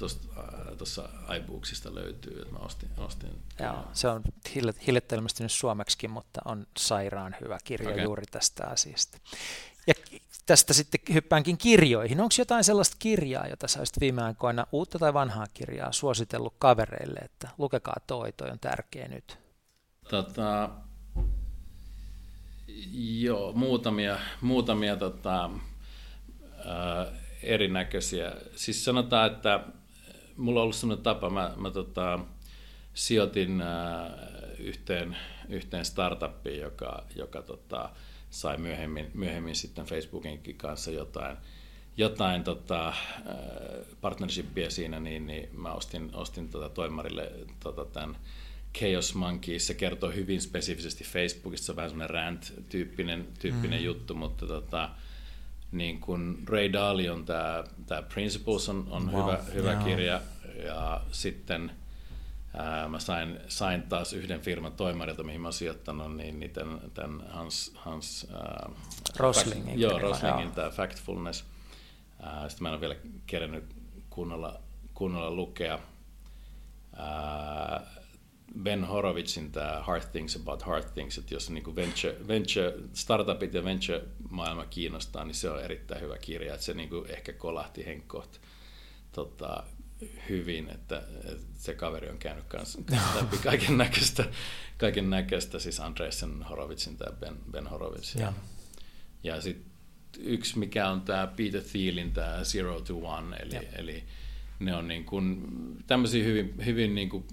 tuossa uh, iBooksista löytyy, että mä ostin. ostin Joo, se on hiljattain ilmestynyt suomeksi, mutta on sairaan hyvä kirja okay. juuri tästä asiasta. Ja tästä sitten hyppäänkin kirjoihin. Onko jotain sellaista kirjaa, jota sä olisit viime aikoina, uutta tai vanhaa kirjaa, suositellut kavereille, että lukekaa toi, toi on tärkeä nyt? Tota, joo, muutamia, muutamia tota, ää, erinäköisiä. Siis sanotaan, että mulla on ollut sellainen tapa, mä, mä tota, sijoitin ää, yhteen, yhteen startuppiin, joka, joka tota, sai myöhemmin, myöhemmin sitten Facebookinkin kanssa jotain, jotain tota, äh, partnershipia siinä, niin, niin mä ostin, ostin tota toimarille tota tämän Chaos Monkeys. Se kertoo hyvin spesifisesti Facebookissa, se on vähän semmoinen rant-tyyppinen tyyppinen mm. juttu, mutta tota, niin kuin Ray Dalion tämä, tämä Principles on, on wow. hyvä, hyvä yeah. kirja ja sitten – Ää, mä sain, sain taas yhden firman toimarilta, mihin mä oon sijoittanut, niin, niin tämän, tämän Hans, Hans ää, Roslingin. Fact, joo, Roslingin tämä Factfulness. Ää, sitten mä en ole vielä kerännyt kunnolla, kunnolla lukea. Ää, Ben Horowitzin tämä Hard Things About Hard Things, että jos niin venture, venture, startupit ja venture-maailma kiinnostaa, niin se on erittäin hyvä kirja, että se niin kuin ehkä kolahti henkkoht tota, hyvin, että, että se kaveri on käynyt kanssa läpi kaiken näköistä, kaiken näköistä siis Andresen Horovitsin tämä Ben, ben Horovitz. Ja, ja sitten yksi, mikä on tämä Peter Thielin tämä Zero to One, eli, eli ne on niin kuin tämmöisiä hyvin, hyvin niin kuin,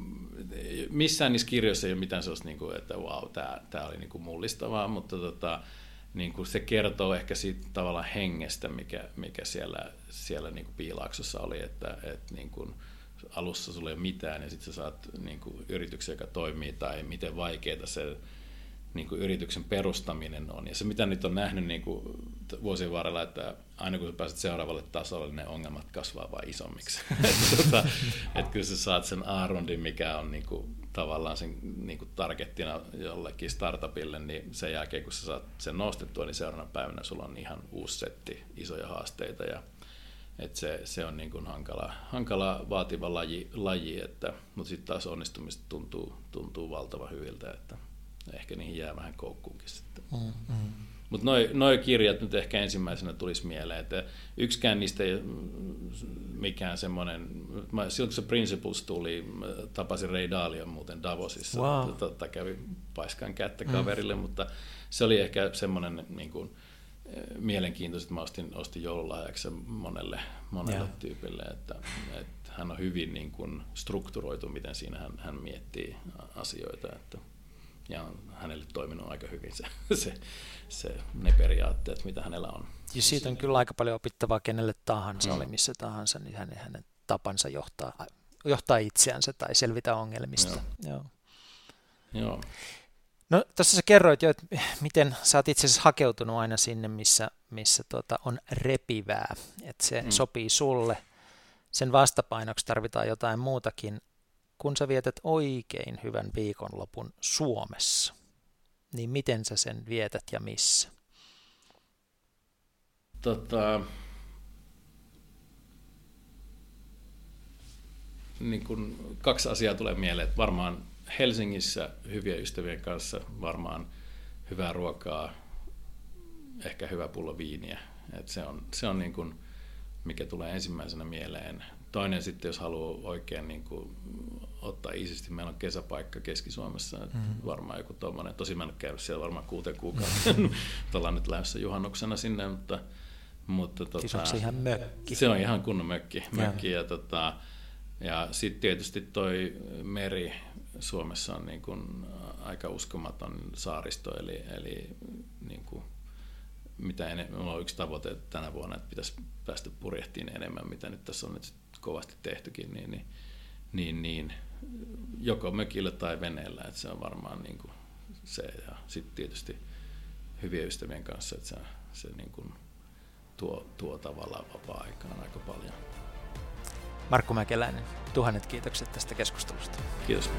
missään niissä kirjoissa ei ole mitään sellaista, niin kuin, että wow, tämä, tämä oli niin kuin mullistavaa, mutta tota, niin kuin se kertoo ehkä siitä tavallaan hengestä, mikä, mikä siellä, siellä niin kuin piilaaksossa oli, että, että niin kuin alussa sulla ei ole mitään ja sitten sä saat niin kuin yrityksen, joka toimii tai miten vaikeaa se niin kuin yrityksen perustaminen on. Ja se mitä nyt on nähnyt niin kuin vuosien varrella, että aina kun sä pääset seuraavalle tasolle, ne ongelmat kasvaa vain isommiksi. [laughs] että, tota, että kyllä sä saat sen A-rundin, mikä on niin kuin tavallaan sen niin kuin targettina jollekin startupille, niin sen jälkeen kun sä saat sen nostettua, niin seuraavana päivänä sulla on ihan uusi setti isoja haasteita ja että se, se on niin kuin hankala, hankala vaativa laji, laji että, mutta sitten taas onnistumista tuntuu, tuntuu valtavan hyviltä, että ehkä niihin jää vähän koukkuunkin sitten. Mm, mm. Mutta noin noi kirjat nyt ehkä ensimmäisenä tulisi mieleen, että yksikään niistä ei mikään semmoinen, silloin kun se Principles tuli, tapasin Ray Dalion muuten Davosissa, wow. totta, kävi paiskaan kättä mm. kaverille, mm. mutta se oli ehkä semmoinen niin kuin, mielenkiintoista, että mä ostin, ostin joululahjaksi monelle, monelle yeah. tyypille, että, että hän on hyvin niin kuin strukturoitu, miten siinä hän, hän miettii asioita, että ja on hänelle toiminut aika hyvin se, [laughs] se, se, ne periaatteet, mitä hänellä on. Ja siitä on kyllä aika paljon opittavaa kenelle tahansa, mm. oli missä tahansa, niin hänen, hänen tapansa johtaa, johtaa itseänsä tai selvitä ongelmista. Joo. Joo. Joo. No tuossa sä kerroit jo, että miten sä oot itse asiassa hakeutunut aina sinne, missä, missä tuota, on repivää, että se mm. sopii sulle. Sen vastapainoksi tarvitaan jotain muutakin kun sä vietät oikein hyvän viikonlopun Suomessa, niin miten sä sen vietät ja missä? Tota, niin kun kaksi asiaa tulee mieleen. Että varmaan Helsingissä hyvien ystävien kanssa varmaan hyvää ruokaa, ehkä hyvä pullo viiniä. Et se on, se on niin kun, mikä tulee ensimmäisenä mieleen. Toinen sitten, jos haluaa oikein niin kuin ottaa isisti. Meillä on kesäpaikka Keski-Suomessa, mm-hmm. varmaan joku tuommoinen. Tosi mä en käynyt siellä varmaan kuuteen kuukauteen. [laughs] ollaan nyt lähdössä juhannuksena sinne, mutta... mutta tota, siis onko se ihan mökki? Se on ihan kunnon mökki. mökki ja, tota, ja sitten tietysti toi meri Suomessa on niin kuin aika uskomaton saaristo, eli, eli niin kuin, mitä enemmän, minulla on yksi tavoite että tänä vuonna, että pitäisi päästä purjehtiin enemmän, mitä nyt tässä on nyt kovasti tehtykin, niin, niin, niin, niin joko mökillä tai veneellä, että se on varmaan niin kuin se. Ja sitten tietysti hyvien ystävien kanssa, että se, se niin kuin tuo, tuo tavallaan vapaa-aikaan aika paljon. Markku Mäkeläinen, tuhannet kiitokset tästä keskustelusta. Kiitos.